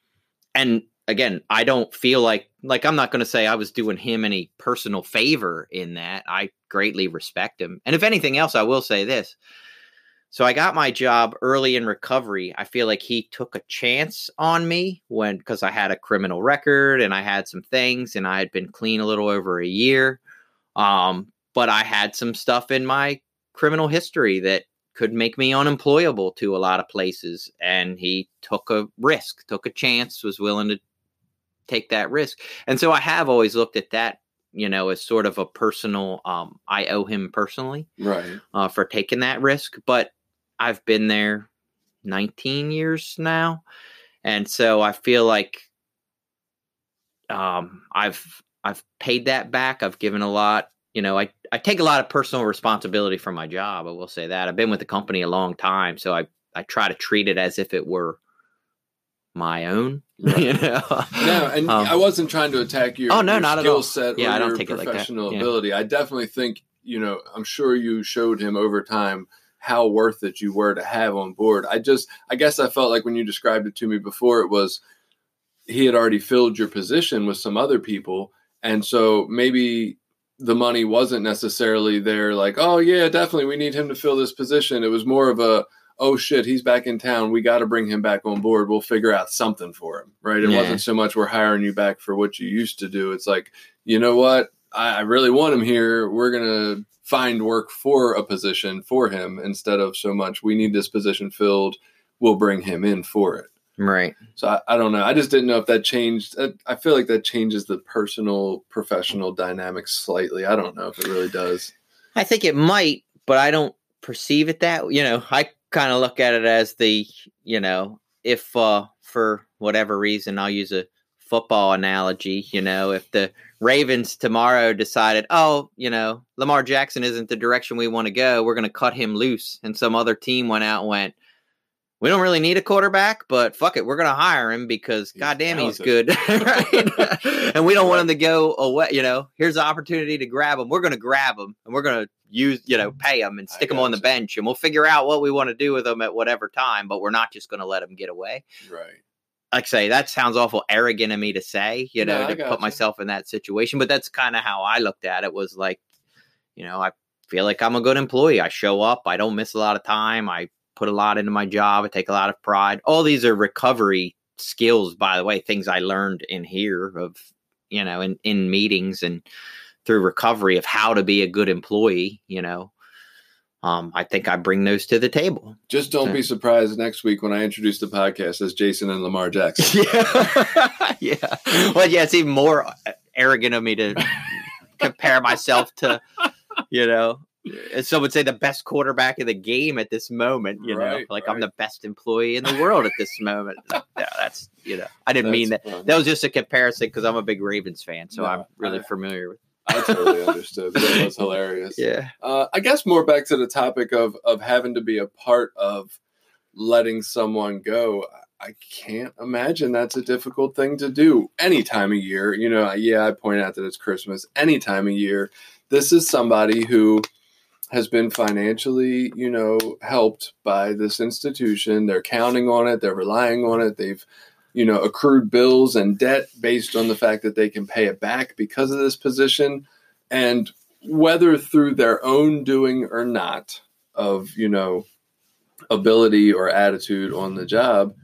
and again, I don't feel like like I'm not going to say I was doing him any personal favor in that. I greatly respect him, and if anything else, I will say this. So I got my job early in recovery. I feel like he took a chance on me when because I had a criminal record and I had some things and I had been clean a little over a year. Um, but I had some stuff in my criminal history that could make me unemployable to a lot of places and he took a risk, took a chance, was willing to take that risk. And so I have always looked at that, you know, as sort of a personal um I owe him personally Right. uh, for taking that risk. But I've been there 19 years now, and so I feel like um, I've I've paid that back. I've given a lot. You know, I I take a lot of personal responsibility for my job. I will say that I've been with the company a long time, so I I try to treat it as if it were my own. You know, No, and Um, I wasn't trying to attack your, Oh, no, your not at all. set Yeah, or I don't your take it like that. professional Yeah. ability. I definitely think, you know, I'm sure you showed him over time how worth it you were to have on board. I just, I guess I felt like when you described it to me before, it was he had already filled your position with some other people. And so maybe the money wasn't necessarily there, like, oh, yeah, definitely, we need him to fill this position. It was more of a, oh shit, he's back in town. We got to bring him back on board. We'll figure out something for him, right? It Yeah. wasn't so much we're hiring you back for what you used to do. It's like, you know what? I, I really want him here. We're gonna find work for a position for him instead of so much we need this position filled. We'll bring him in for it. right. So I, I don't know. I just didn't know if that changed. I, I feel like that changes the personal professional dynamics slightly. I don't know if it really does. I think it might, but I don't perceive it that. You know, I kind of look at it as the, you know, if uh for whatever reason, I'll use a football analogy. You know, if the Ravens tomorrow decided, oh, you know, Lamar Jackson isn't the direction we want to go, we're going to cut him loose, and some other team went out and went. We don't really need a quarterback, but fuck it, we're going to hire him because He's goddamn, he's good, and we don't want him to go away. You know, here's the opportunity to grab him. We're going to grab him, and we're going to use, you know, pay him and stick him on the bench, and we'll figure out what we want to do with him at whatever time. But we're not just going to let him get away. Right. Like I say, that sounds awful arrogant of me to say, you know, I to put myself in that situation. But that's kind of how I looked at it. Was like, you know, I feel like I'm a good employee. I show up. I don't miss a lot of time. I put a lot into my job. I take a lot of pride. All these are recovery skills, by the way, things I learned in here of, you know, in, in meetings and through recovery of how to be a good employee, you know. Um, I think I bring those to the table. Just don't be surprised next week when I introduce the podcast as Jason and Lamar Jackson. yeah. yeah. Well, yeah, it's even more arrogant of me to compare myself to, you know, as some would say, the best quarterback in the game at this moment. You know, Right, like I'm the best employee in the world at this moment. No, that's you know, I didn't mean that. That's fun. That was just a comparison because I'm a big Ravens fan, so No, I'm really I- familiar with. I totally understood. That was hilarious. Yeah, Uh, I guess more back to the topic of of having to be a part of letting someone go. I can't imagine that's a difficult thing to do any time of year. You know, yeah, I point out that it's Christmas. Any time of year, this is somebody who has been financially, you know, helped by this institution. They're counting on it. They're relying on it. They've you know, accrued bills and debt based on the fact that they can pay it back because of this position. And whether through their own doing or not of, you know, ability or attitude on the job,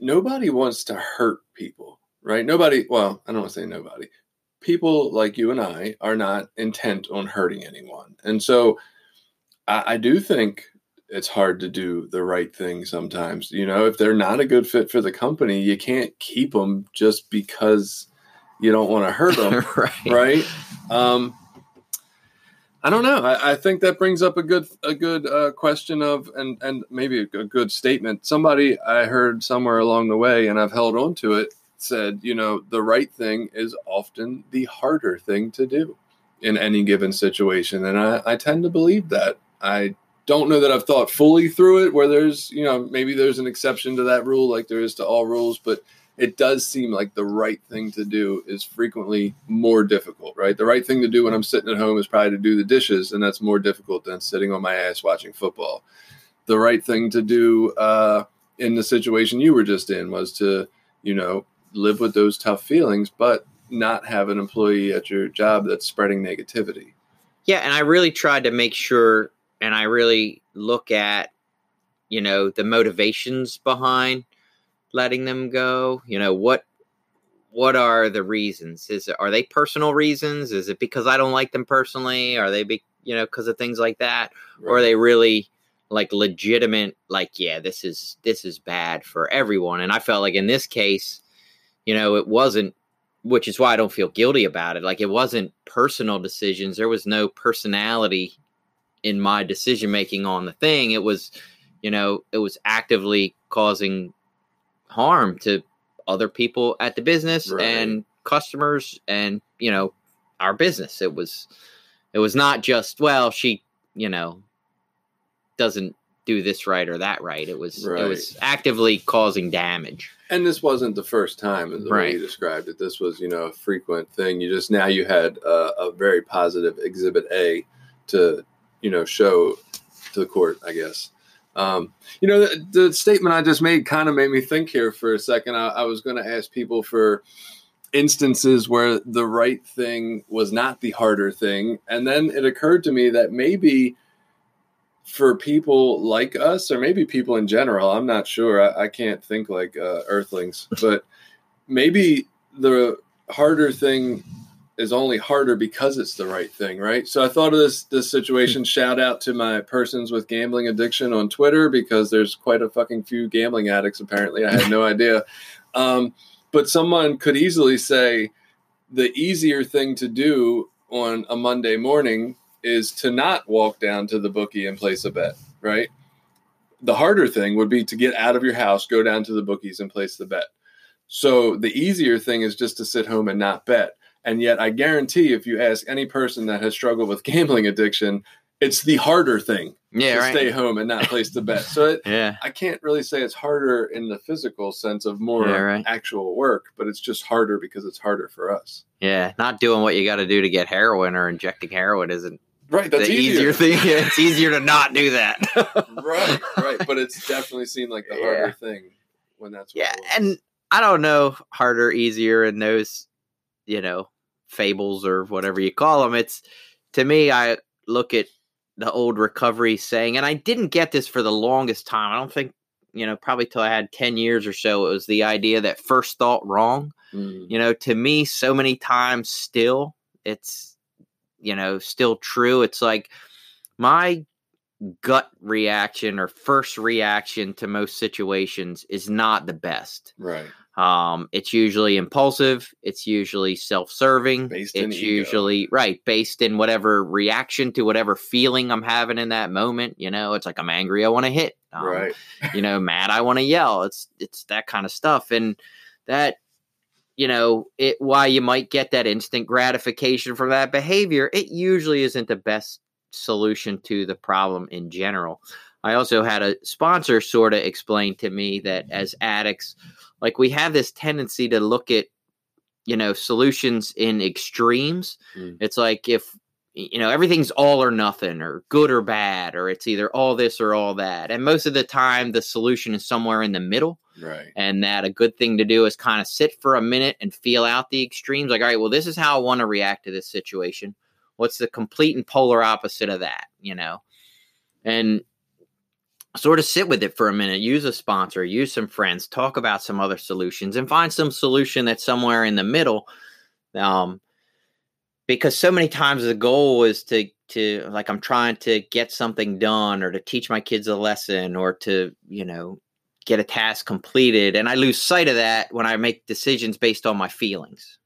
nobody wants to hurt people, right? Nobody, well, I don't want to say nobody. People like you and I are not intent on hurting anyone. And so I, I do think it's hard to do the right thing sometimes. You know, if they're not a good fit for the company, you can't keep them just because you don't want to hurt them, right. right? Um, I don't know. I, I think that brings up a good a good uh, question of and and maybe a, a good statement. Somebody I heard somewhere along the way, and I've held on to it, said, you know, the right thing is often the harder thing to do in any given situation, and I, I tend to believe that. I don't know that I've thought fully through it, where there's you know maybe there's an exception to that rule, like there is to all rules, but it does seem like the right thing to do is frequently more difficult, right? The right thing to do when I'm sitting at home is probably to do the dishes, and that's more difficult than sitting on my ass watching football. The right thing to do uh, in the situation you were just in was to, you know, live with those tough feelings, but not have an employee at your job that's spreading negativity. Yeah, and I really tried to make sure, and I really look at, you know, the motivations behind letting them go. You know what what are the reasons? Is it, are they personal reasons? Is it because I don't like them personally? Are they be, you know because of things like that? Or are they really like legitimate? Like, yeah, this is this is bad for everyone. And I felt like in this case, you know, it wasn't which is why I don't feel guilty about it. Like it wasn't personal decisions. There was no personality in my decision making on the thing. It was, you know, it was actively causing harm to other people at the business Right. and customers and, you know, our business. It was it was not just, well, she, you know, doesn't do this right or that right. It was Right. it was actively causing damage. And this wasn't the first time, in the way you described it. This was, you know, a frequent thing. You just now you had uh, a very positive Exhibit A to, you know, show to the court. I guess. Um, you know, the, the statement I just made kind of made me think here for a second. I, I was going to ask people for instances where the right thing was not the harder thing, and then it occurred to me that maybe for people like us, or maybe people in general, I'm not sure. I, I can't think like uh, Earthlings, but maybe the harder thing is only harder because it's the right thing, right? So I thought of this this situation. Shout out to my persons with gambling addiction on Twitter because there's quite a fucking few gambling addicts. Apparently, I had no idea. Um, but someone could easily say the easier thing to do on a Monday morning is to not walk down to the bookie and place a bet, right? The harder thing would be to get out of your house, go down to the bookies and place the bet. So the easier thing is just to sit home and not bet. And yet, I guarantee if you ask any person that has struggled with gambling addiction, it's the harder thing Yeah, to right. stay home and not place the bet. So it, yeah. I can't really say it's harder in the physical sense of more Yeah, right. actual work, but it's just harder because it's harder for us. Yeah, not doing what you got to do to get heroin or injecting heroin isn't Right, that's the easier. easier thing. Yeah, it's easier to not do that. right, right. But it's definitely seemed like the Yeah. harder thing when that's what yeah, and I don't know harder, easier in those, you know, fables or whatever you call them. It's to me, I look at the old recovery saying, and I didn't get this for the longest time. I don't think, you know, probably till I had 10 years or so, it was the idea that first thought wrong. Mm, you know to me so many times still it's you know still true it's like my gut reaction or first reaction to most situations is not the best right. Um, it's usually impulsive. It's usually self-serving. Based it's ego. usually right based in whatever reaction to whatever feeling I'm having in that moment. You know, it's like I'm angry. I want to hit. Um, right. you know, mad. I want to yell. It's it's that kind of stuff, and that you know it. Why you might get that instant gratification from that behavior, it usually isn't the best solution to the problem in general. I also had a sponsor sort of explain to me that as addicts, like we have this tendency to look at you know solutions in extremes. Mm. It's like if you know everything's all or nothing or good or bad or it's either all this or all that and most of the time the solution is somewhere in the middle Right. and that a good thing to do is kind of sit for a minute and feel out the extremes like all right well this is how i want to react to this situation what's the complete and polar opposite of that you know and sort of sit with it for a minute use a sponsor use some friends talk about some other solutions and find some solution that's somewhere in the middle um because so many times the goal is to to like i'm trying to get something done or to teach my kids a lesson or to you know get a task completed and i lose sight of that when i make decisions based on my feelings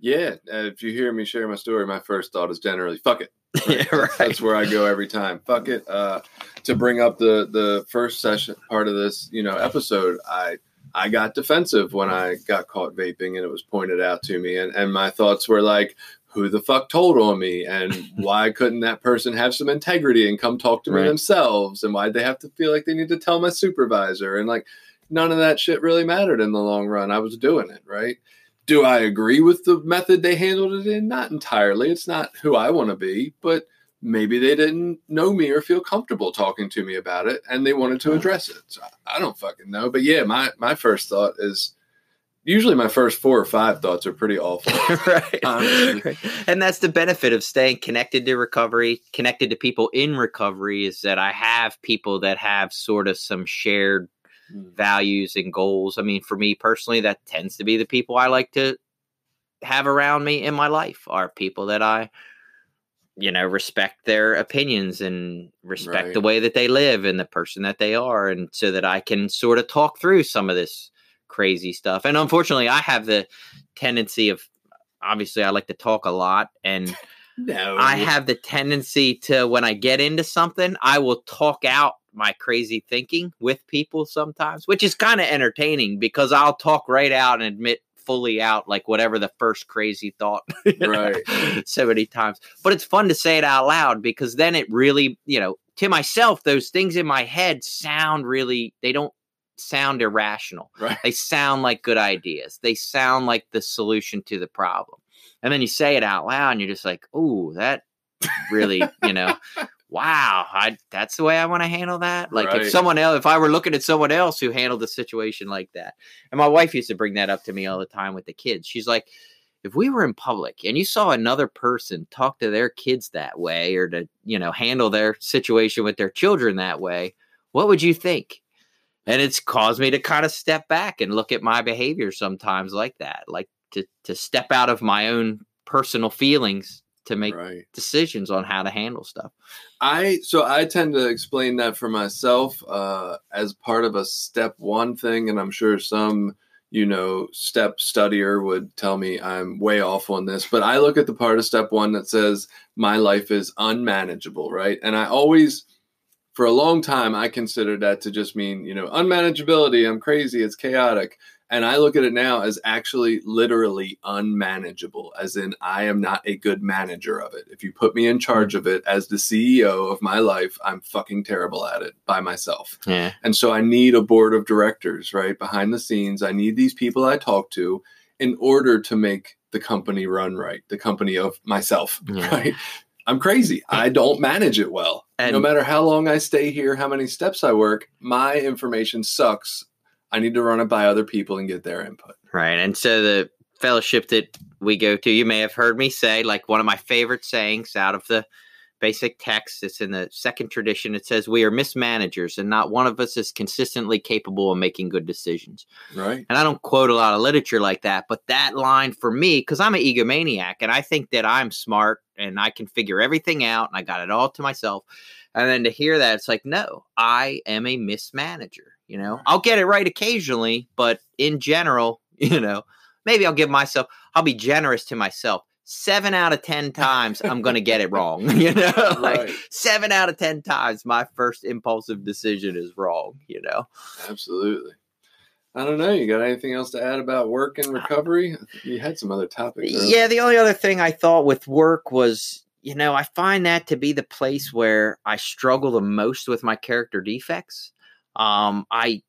Yeah. Uh, if you hear me share my story, my first thought is generally "fuck it." yeah, That's- That's where I go every time. Fuck it. Uh, to bring up the the first session part of this, you know, episode, I I got defensive when I got caught vaping and it was pointed out to me, and and my thoughts were like, who the fuck told on me, and why couldn't that person have some integrity and come talk to me Right. themselves, and why'd they have to feel like they need to tell my supervisor, and like none of that shit really mattered in the long run. I was doing it right. Do I agree with the method they handled it in? Not entirely. It's not who I want to be, but maybe they didn't know me or feel comfortable talking to me about it and they wanted to uh-huh. address it. So I don't fucking know. But yeah, my, my first thought is usually my first four or five thoughts are pretty awful. right. Honestly. And that's the benefit of staying connected to recovery, connected to people in recovery, is that I have people that have sort of some shared Mm-hmm. values and goals. I mean, for me personally, that tends to be the people I like to have around me in my life are people that I, you know, respect their opinions and respect Right. the way that they live and the person that they are. And so that I can sort of talk through some of this crazy stuff. And unfortunately, I have the tendency of, obviously, I like to talk a lot and No. I have the tendency to when I get into something, I will talk out my crazy thinking with people sometimes, which is kind of entertaining because I'll talk right out and admit fully out like whatever the first crazy thought Right. so many times. But it's fun to say it out loud because then it really, you know, to myself, those things in my head sound really they don't sound irrational right. they sound like good ideas. They sound like the solution to the problem. And then you say it out loud and you're just like, oh that really, you know, wow, I that's the way I want to handle that." Like Right. if someone else if I were looking at someone else who handled a situation like that. And my wife used to bring that up to me all the time with the kids. She's like, if we were in public and you saw another person talk to their kids that way or to, you know, handle their situation with their children that way, what would you think? And it's caused me to kind of step back and look at my behavior sometimes like that, like to to step out of my own personal feelings to make right. decisions on how to handle stuff. I so I tend to explain that for myself uh, as part of a step one thing, and I'm sure some you know step studier would tell me I'm way off on this, but I look at the part of step one that says my life is unmanageable, right? And I always, for a long time, I considered that to just mean you know unmanageability. I'm crazy. It's chaotic. And I look at it now as actually literally unmanageable, as in I am not a good manager of it. If you put me in charge of it as the CEO of my life, I'm fucking terrible at it by myself. Yeah. And so I need a board of directors, right? Behind the scenes, I need these people I talk to in order to make the company run right, the company of myself, Yeah. right? I'm crazy. I don't manage it well. And- no matter how long I stay here, how many steps I work, my information sucks. I need to run it by other people and get their input. Right. And so the fellowship that we go to, you may have heard me say, like one of my favorite sayings out of the basic text, it's in the second tradition. It says, We are mismanagers, and not one of us is consistently capable of making good decisions. Right. And I don't quote a lot of literature like that, but that line for me, because I'm an egomaniac and I think that I'm smart and I can figure everything out and I got it all to myself. And then to hear that, it's like, no, I am a mismanager. You know, I'll get it right occasionally, but in general, You know, maybe I'll give myself, I'll be generous to myself. Seven out of 10 times, I'm going to get it wrong. You know, like Right. seven out of 10 times, my first impulsive decision is wrong, you know? Absolutely. I don't know. You got anything else to add about work and uh, recovery? You had some other topics. earlier. Yeah, the only other thing I thought with work was, you know, I find that to be the place where I struggle the most with my character defects. Um, I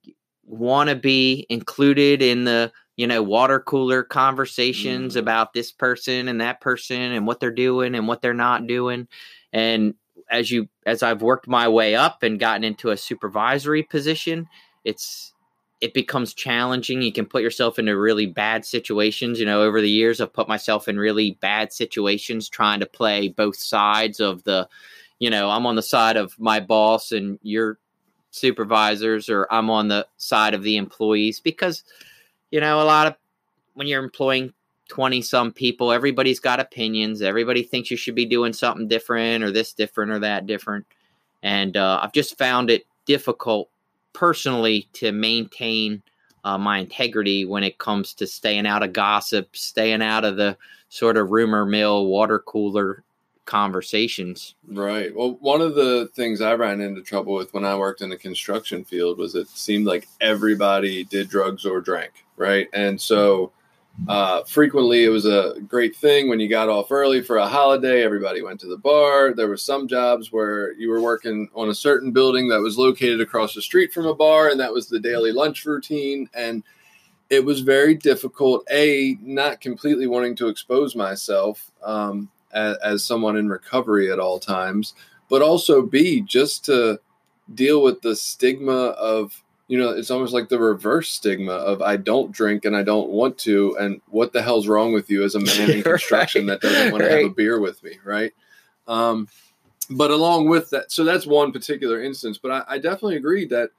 want to be included in the, you know, water cooler conversations Mhm. about this person and that person and what they're doing and what they're not doing. And as you as I've worked my way up and gotten into a supervisory position, it's it becomes challenging. You can put yourself into really bad situations. You know, over the years, I've put myself in really bad situations trying to play both sides of the, you know, I'm on the side of my boss and your supervisors, or I'm on the side of the employees because, you know, a lot of when you're employing 20 some people, everybody's got opinions. Everybody thinks you should be doing something different or this different or that different. And uh, I've just found it difficult personally to maintain uh, my integrity when it comes to staying out of gossip, staying out of the sort of rumor mill, water cooler conversations. Right. Well, one of the things I ran into trouble with when I worked in the construction field was it seemed like everybody did drugs or drank, right? And so uh, frequently it was a great thing when you got off early for a holiday, everybody went to the bar. There were some jobs where you were working on a certain building that was located across the street from a bar, and that was the daily lunch routine. And it was very difficult, A, not completely wanting to expose myself. Um, as, as someone in recovery at all times, but also B, just to deal with the stigma of, you know, it's almost like the reverse stigma of I don't drink and I don't want to. And what the hell's wrong with you as a man in Right. construction that doesn't want to have a beer with me? Right. Um, but along with that, so that's one particular instance, but I, I definitely agree that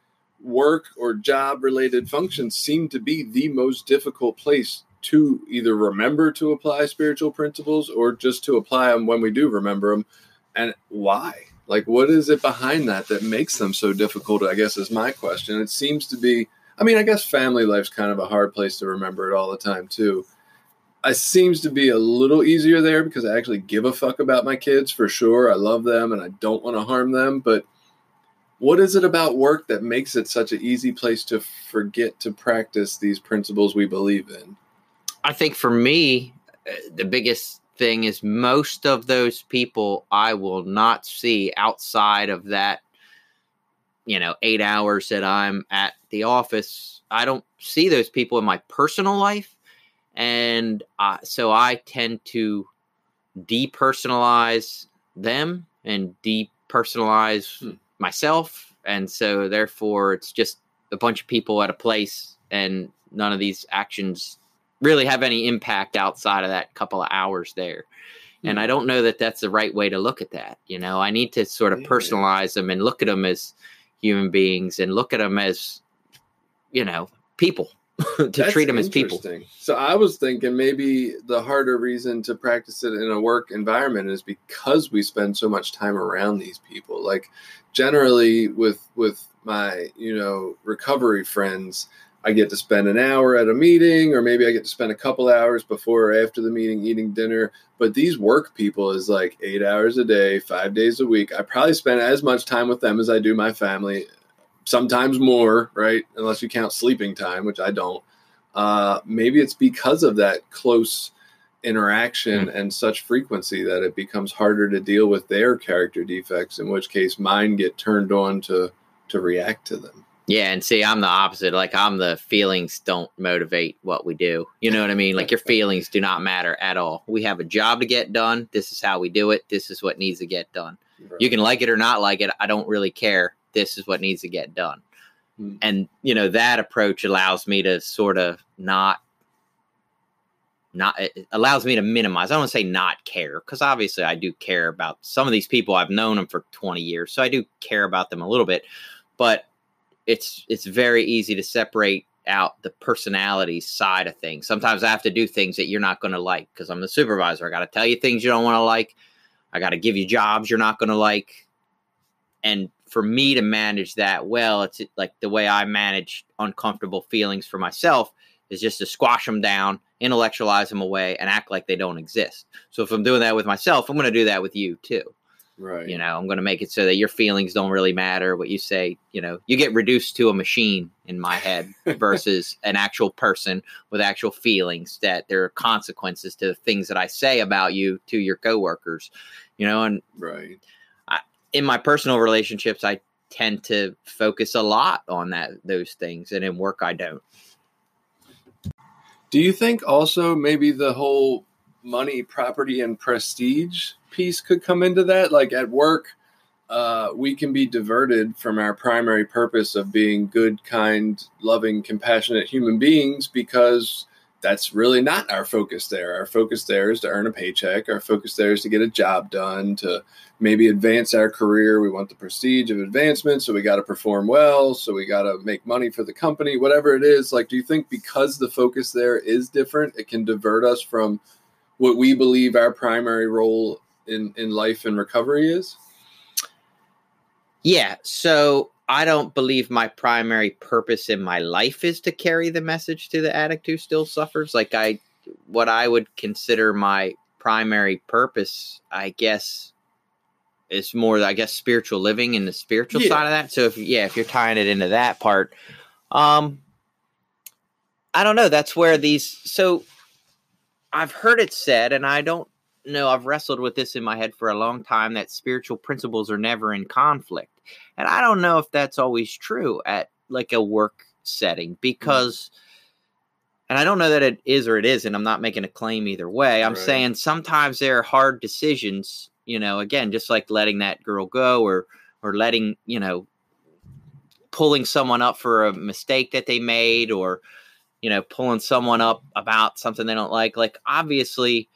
work or job related functions seem to be the most difficult place to either remember to apply spiritual principles or just to apply them when we do remember them and why? Like what is it behind that that makes them so difficult i guess is my question. It seems to be i mean i guess family life's kind of a hard place to remember it all the time too. It seems to be a little easier there because i actually give a fuck about my kids for sure. I love them and i don't want to harm them but what is it about work that makes it such an easy place to forget to practice these principles we believe in I think for me, uh, the biggest thing is most of those people I will not see outside of that, you know, eight hours that I'm at the office. I don't see those people in my personal life. And uh, so I tend to depersonalize them and depersonalize Hmm. myself. And so therefore, it's just a bunch of people at a place, and none of these actions really have any impact outside of that couple of hours there. And I hmm. don't know that that's the right way to look at that. You know, I need to sort of Yeah. personalize them and look at them as human beings and look at them as, you know, people to That's treat them as people. So I was thinking maybe the harder reason to practice it in a work environment is because we spend so much time around these people. Like generally with with my, you know, recovery friends, I get to spend an hour at a meeting or maybe I get to spend a couple hours before or after the meeting eating dinner. But these work people is like 8 hours a day, 5 days a week. I probably spend as much time with them as I do my family sometimes more, right? Unless you count sleeping time, which I don't. Uh, maybe it's because of that close interaction and such frequency that it becomes harder to deal with their character defects. In which case, mine get turned on to to react to them. Yeah, and see, I'm the opposite. Like I'm the feelings don't motivate what we do. You know what I mean? Like your feelings do not matter at all. We have a job to get done. This is how we do it. This is what needs to get done. You can like it or not like it. I don't really care. This is what needs to get done. Hmm. And you know that approach allows me to sort of not not it allows me to minimize. I don't want to say not care because obviously I do care about some of these people. I've known them for 20 years, so I do care about them a little bit. But it's it's very easy to separate out the personality side of things. Sometimes I have to do things that you're not going to like because I'm the supervisor. I got to tell you things you don't want to like. I got to give you jobs you're not going to like. And for me to manage that well, it's like the way I manage uncomfortable feelings for myself is just to squash them down, intellectualize them away, and act like they don't exist. So if I'm doing that with myself, I'm going to do that with you too. Right. You know, I'm going to make it so that your feelings don't really matter. What you say, you know, you get reduced to a machine in my head versus an actual person with actual feelings. That there are consequences to the things that I say about you to your coworkers. You know, and right. I, in my personal relationships, I tend to focus a lot on that those things, and in work, I don't. Do you think also maybe the whole money, property, and prestige piece could come into that. Like at work, uh, we can be diverted from our primary purpose of being good, kind, loving, compassionate human beings because that's really not our focus there. Our focus there is to earn a paycheck. Our focus there is to get a job done, to maybe advance our career. We want the prestige of advancement, so we got to perform well, so we got to make money for the company, whatever it is. Like, do you think because the focus there is different, it can divert us from what we believe our primary role in in life and recovery is? Yeah, so I don't believe my primary purpose in my life is to carry the message to the addict who still suffers. Like I what I would consider my primary purpose, I guess is more I guess spiritual living and the spiritual yeah. side of that. So if yeah, if you're tying it into that part, um I don't know, that's where these so I've heard it said, and I don't know, I've wrestled with this in my head for a long time that spiritual principles are never in conflict. And I don't know if that's always true at like a work setting mm. because, and I don't know that it is or it isn't. I'm not making a claim either way. I'm right. saying sometimes there are hard decisions, you know, again, just like letting that girl go or, or letting, you know, pulling someone up for a mistake that they made or, you know, pulling someone up about something they don't like. Like, obviously,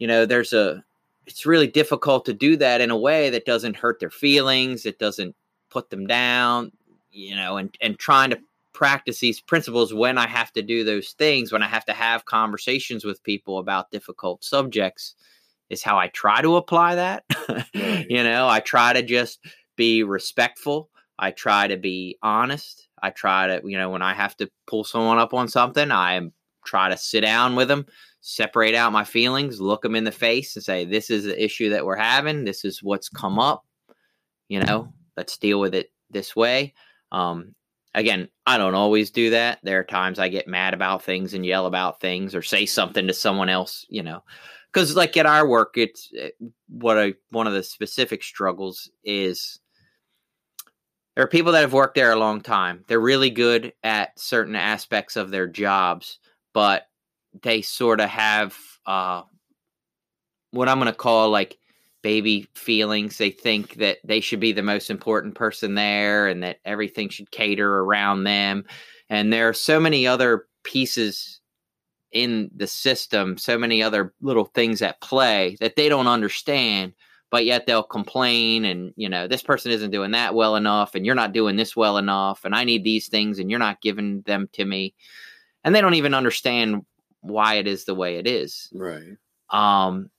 you know, there's a, it's really difficult to do that in a way that doesn't hurt their feelings, it doesn't put them down, you know, and, and trying to practice these principles when I have to do those things, when I have to have conversations with people about difficult subjects, is how I try to apply that. Right. you know, I try to just be respectful. I try to be honest. I try to, you know, when I have to pull someone up on something, I try to sit down with them, separate out my feelings, look them in the face, and say, "This is the issue that we're having. This is what's come up. You know, let's deal with it this way." Um, again, I don't always do that. There are times I get mad about things and yell about things, or say something to someone else. You know, because like at our work, it's eh, what I one of the specific struggles is there are people that have worked there a long time. They're really good at certain aspects of their jobs, but they sort of have uh, what I'm going to call like baby feelings. They think that they should be the most important person there and that everything should cater around them. And there are so many other pieces in the system, so many other little things at play that they don't understand but yet they'll complain and you know this person isn't doing that well enough and you're not doing this well enough and i need these things and you're not giving them to me and they don't even understand why it is the way it is. Right. Um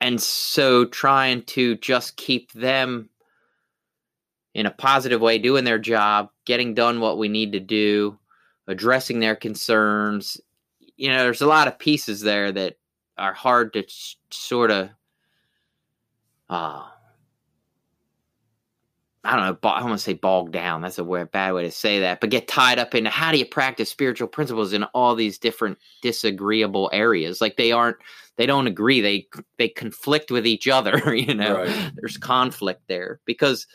and so trying to just keep them in a positive way doing their job getting done what we need to do addressing their concerns. You know there's a lot of pieces there that are hard to sort of uh, I don't know, I don't want to say bogged down. That's a weird, bad way to say that, but get tied up into how do you practice spiritual principles in all these different disagreeable areas? Like they aren't, they don't agree. They they conflict with each other. You know, right. there's conflict there because,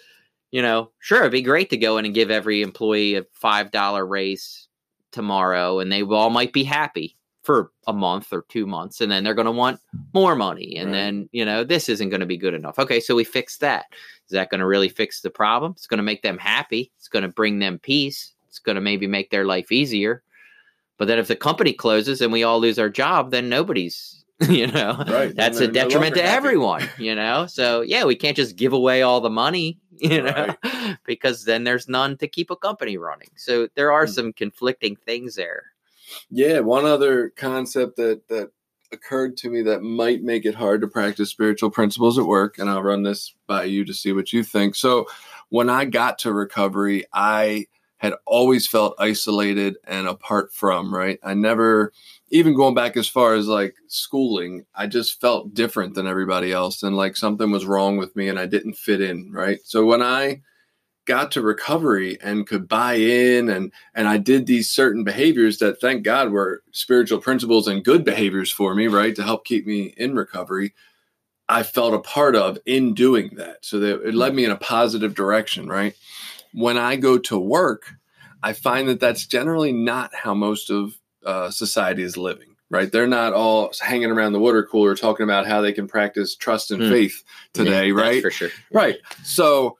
you know, sure, it'd be great to go in and give every employee a five dollar raise tomorrow, and they all might be happy for a month or two months and then they're going to want more money and right. then you know this isn't going to be good enough okay so we fix that is that going to really fix the problem it's going to make them happy it's going to bring them peace it's going to maybe make their life easier but then if the company closes and we all lose our job then nobody's you know right. that's a detriment no to happy. everyone you know so yeah we can't just give away all the money you know right. because then there's none to keep a company running so there are mm. some conflicting things there yeah, one other concept that that occurred to me that might make it hard to practice spiritual principles at work, and I'll run this by you to see what you think. So, when I got to recovery, I had always felt isolated and apart from, right? I never, even going back as far as like schooling, I just felt different than everybody else and like something was wrong with me and I didn't fit in, right? So when I got to recovery and could buy in and and I did these certain behaviors that thank God were spiritual principles and good behaviors for me, right? To help keep me in recovery. I felt a part of in doing that. So that it led me in a positive direction, right? When I go to work, I find that that's generally not how most of uh, society is living, right? They're not all hanging around the water cooler talking about how they can practice trust and mm. faith today, yeah, right? for sure. Right. So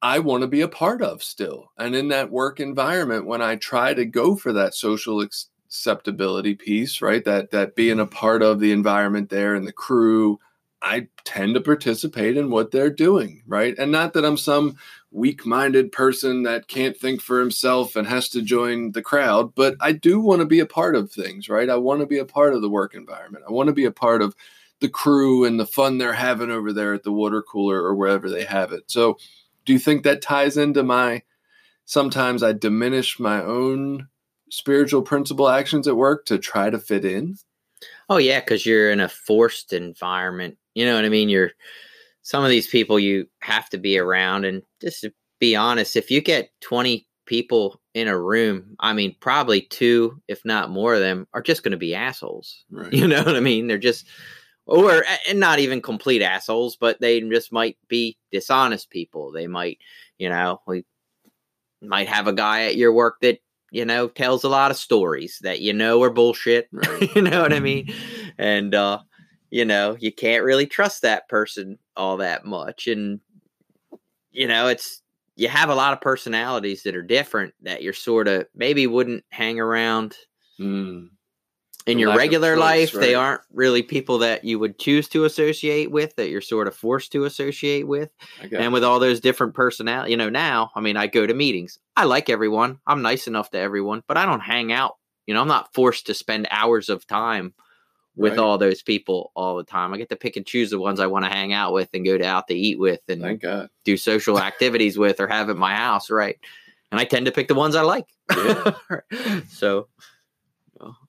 I want to be a part of still. And in that work environment, when I try to go for that social acceptability piece, right? That that being a part of the environment there and the crew, I tend to participate in what they're doing, right? And not that I'm some weak-minded person that can't think for himself and has to join the crowd, but I do want to be a part of things, right? I want to be a part of the work environment. I want to be a part of the crew and the fun they're having over there at the water cooler or wherever they have it. So do you think that ties into my sometimes I diminish my own spiritual principle actions at work to try to fit in? Oh yeah, because you're in a forced environment. You know what I mean? You're some of these people you have to be around, and just to be honest, if you get 20 people in a room, I mean, probably two, if not more of them, are just going to be assholes. Right. You know what I mean? They're just or and not even complete assholes, but they just might be dishonest people. They might, you know, we might have a guy at your work that you know tells a lot of stories that you know are bullshit. Right. you know what I mean? And uh, you know, you can't really trust that person all that much, and you know, it's you have a lot of personalities that are different that you're sort of maybe wouldn't hang around. Mm in your regular life right? they aren't really people that you would choose to associate with that you're sort of forced to associate with. And with all those different personality you know now i mean i go to meetings. I like everyone. I'm nice enough to everyone but i don't hang out. You know i'm not forced to spend hours of time with right. all those people all the time. I get to pick and choose the ones i want to hang out with and go to out to eat with and do social activities with or have at my house right. And i tend to pick the ones i like. Yeah. so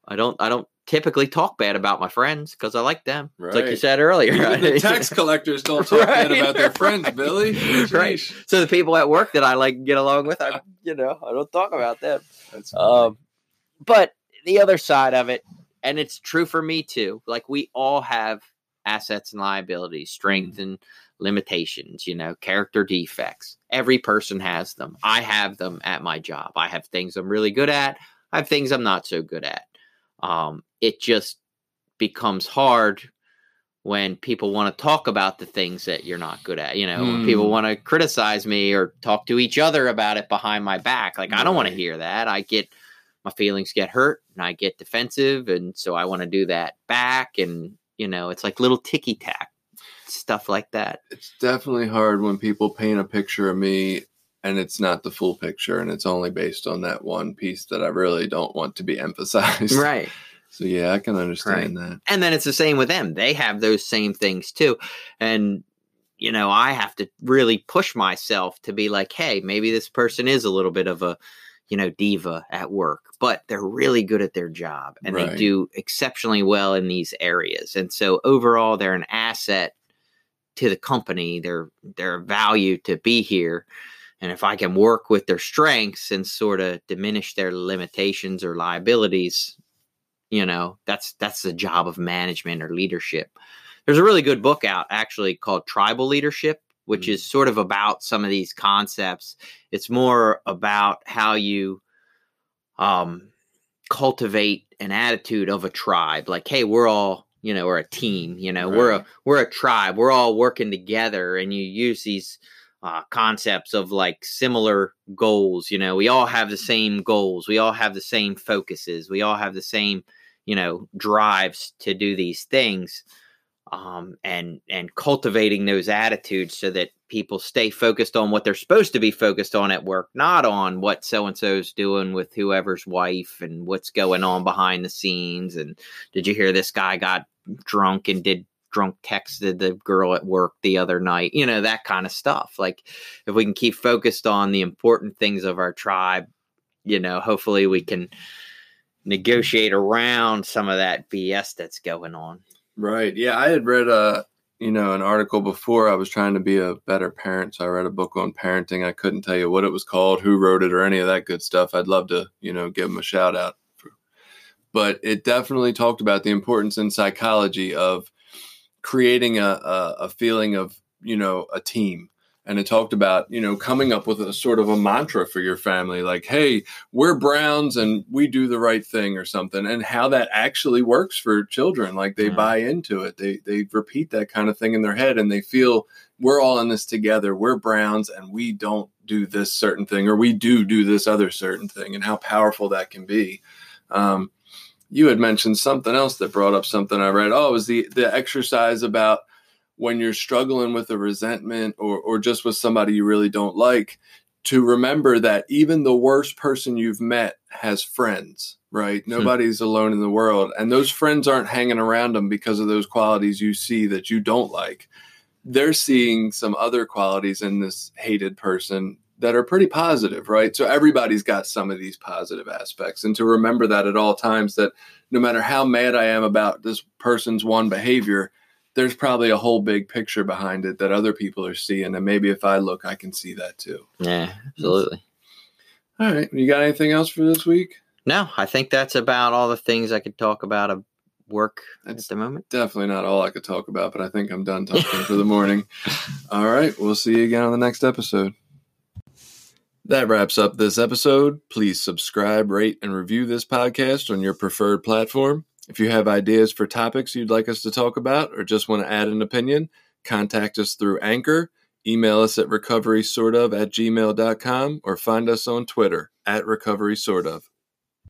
I don't I don't typically talk bad about my friends because I like them. Right. like you said earlier. Right? the tax collectors don't talk right. bad about their friends, Billy. right. So the people at work that I like get along with, I you know I don't talk about them. That's um, but the other side of it, and it's true for me too. Like we all have assets and liabilities, strengths mm-hmm. and limitations, you know, character defects. Every person has them. I have them at my job. I have things I'm really good at. I have things I'm not so good at. Um, it just becomes hard when people want to talk about the things that you're not good at. You know, mm. when people hmm. want to criticize me or talk to each other about it behind my back. Like, right. I don't want to hear that. I get my feelings get hurt and I get defensive. And so I want to do that back. And, you know, it's like little ticky tack stuff like that. It's definitely hard when people paint a picture of me and it's not the full picture and it's only based on that one piece that I really don't want to be emphasized. Right. So yeah, I can understand right. that. And then it's the same with them. They have those same things too. And you know, I have to really push myself to be like, hey, maybe this person is a little bit of a, you know, diva at work, but they're really good at their job and right. they do exceptionally well in these areas. And so overall they're an asset to the company. They're they're a value to be here. And if I can work with their strengths and sort of diminish their limitations or liabilities, you know, that's that's the job of management or leadership. There's a really good book out actually called Tribal Leadership, which mm-hmm. is sort of about some of these concepts. It's more about how you um, cultivate an attitude of a tribe. Like, hey, we're all you know, we're a team. You know, right. we're a we're a tribe. We're all working together, and you use these uh, concepts of like similar goals. You know, we all have the same goals. We all have the same focuses. We all have the same, you know, drives to do these things. Um, and and cultivating those attitudes so that people stay focused on what they're supposed to be focused on at work, not on what so and so's doing with whoever's wife and what's going on behind the scenes. And did you hear this guy got drunk and did drunk texted the girl at work the other night, you know, that kind of stuff. Like if we can keep focused on the important things of our tribe you know, hopefully we can negotiate around some of that BS that's going on. Right. Yeah, I had read a you know an article before. I was trying to be a better parent, so I read a book on parenting. I couldn't tell you what it was called, who wrote it, or any of that good stuff. I'd love to you know give them a shout out. But it definitely talked about the importance in psychology of creating a, a, a feeling of you know a team. And it talked about you know coming up with a sort of a mantra for your family like hey we're browns and we do the right thing or something and how that actually works for children like they mm-hmm. buy into it. They they repeat that kind of thing in their head and they feel we're all in this together. We're browns and we don't do this certain thing or we do do this other certain thing and how powerful that can be. Um, you had mentioned something else that brought up something i read oh it was the the exercise about when you're struggling with a resentment or, or just with somebody you really don't like, to remember that even the worst person you've met has friends, right? Hmm. Nobody's alone in the world. And those friends aren't hanging around them because of those qualities you see that you don't like. They're seeing some other qualities in this hated person that are pretty positive, right? So everybody's got some of these positive aspects. And to remember that at all times that no matter how mad I am about this person's one behavior, there's probably a whole big picture behind it that other people are seeing. And maybe if I look, I can see that too. Yeah, absolutely. All right. You got anything else for this week? No, I think that's about all the things I could talk about of work that's at the moment. Definitely not all I could talk about, but I think I'm done talking for the morning. All right. We'll see you again on the next episode. That wraps up this episode. Please subscribe, rate, and review this podcast on your preferred platform. If you have ideas for topics you'd like us to talk about or just want to add an opinion, contact us through Anchor, email us at recoverysortof at gmail.com, or find us on Twitter at recoverysortof.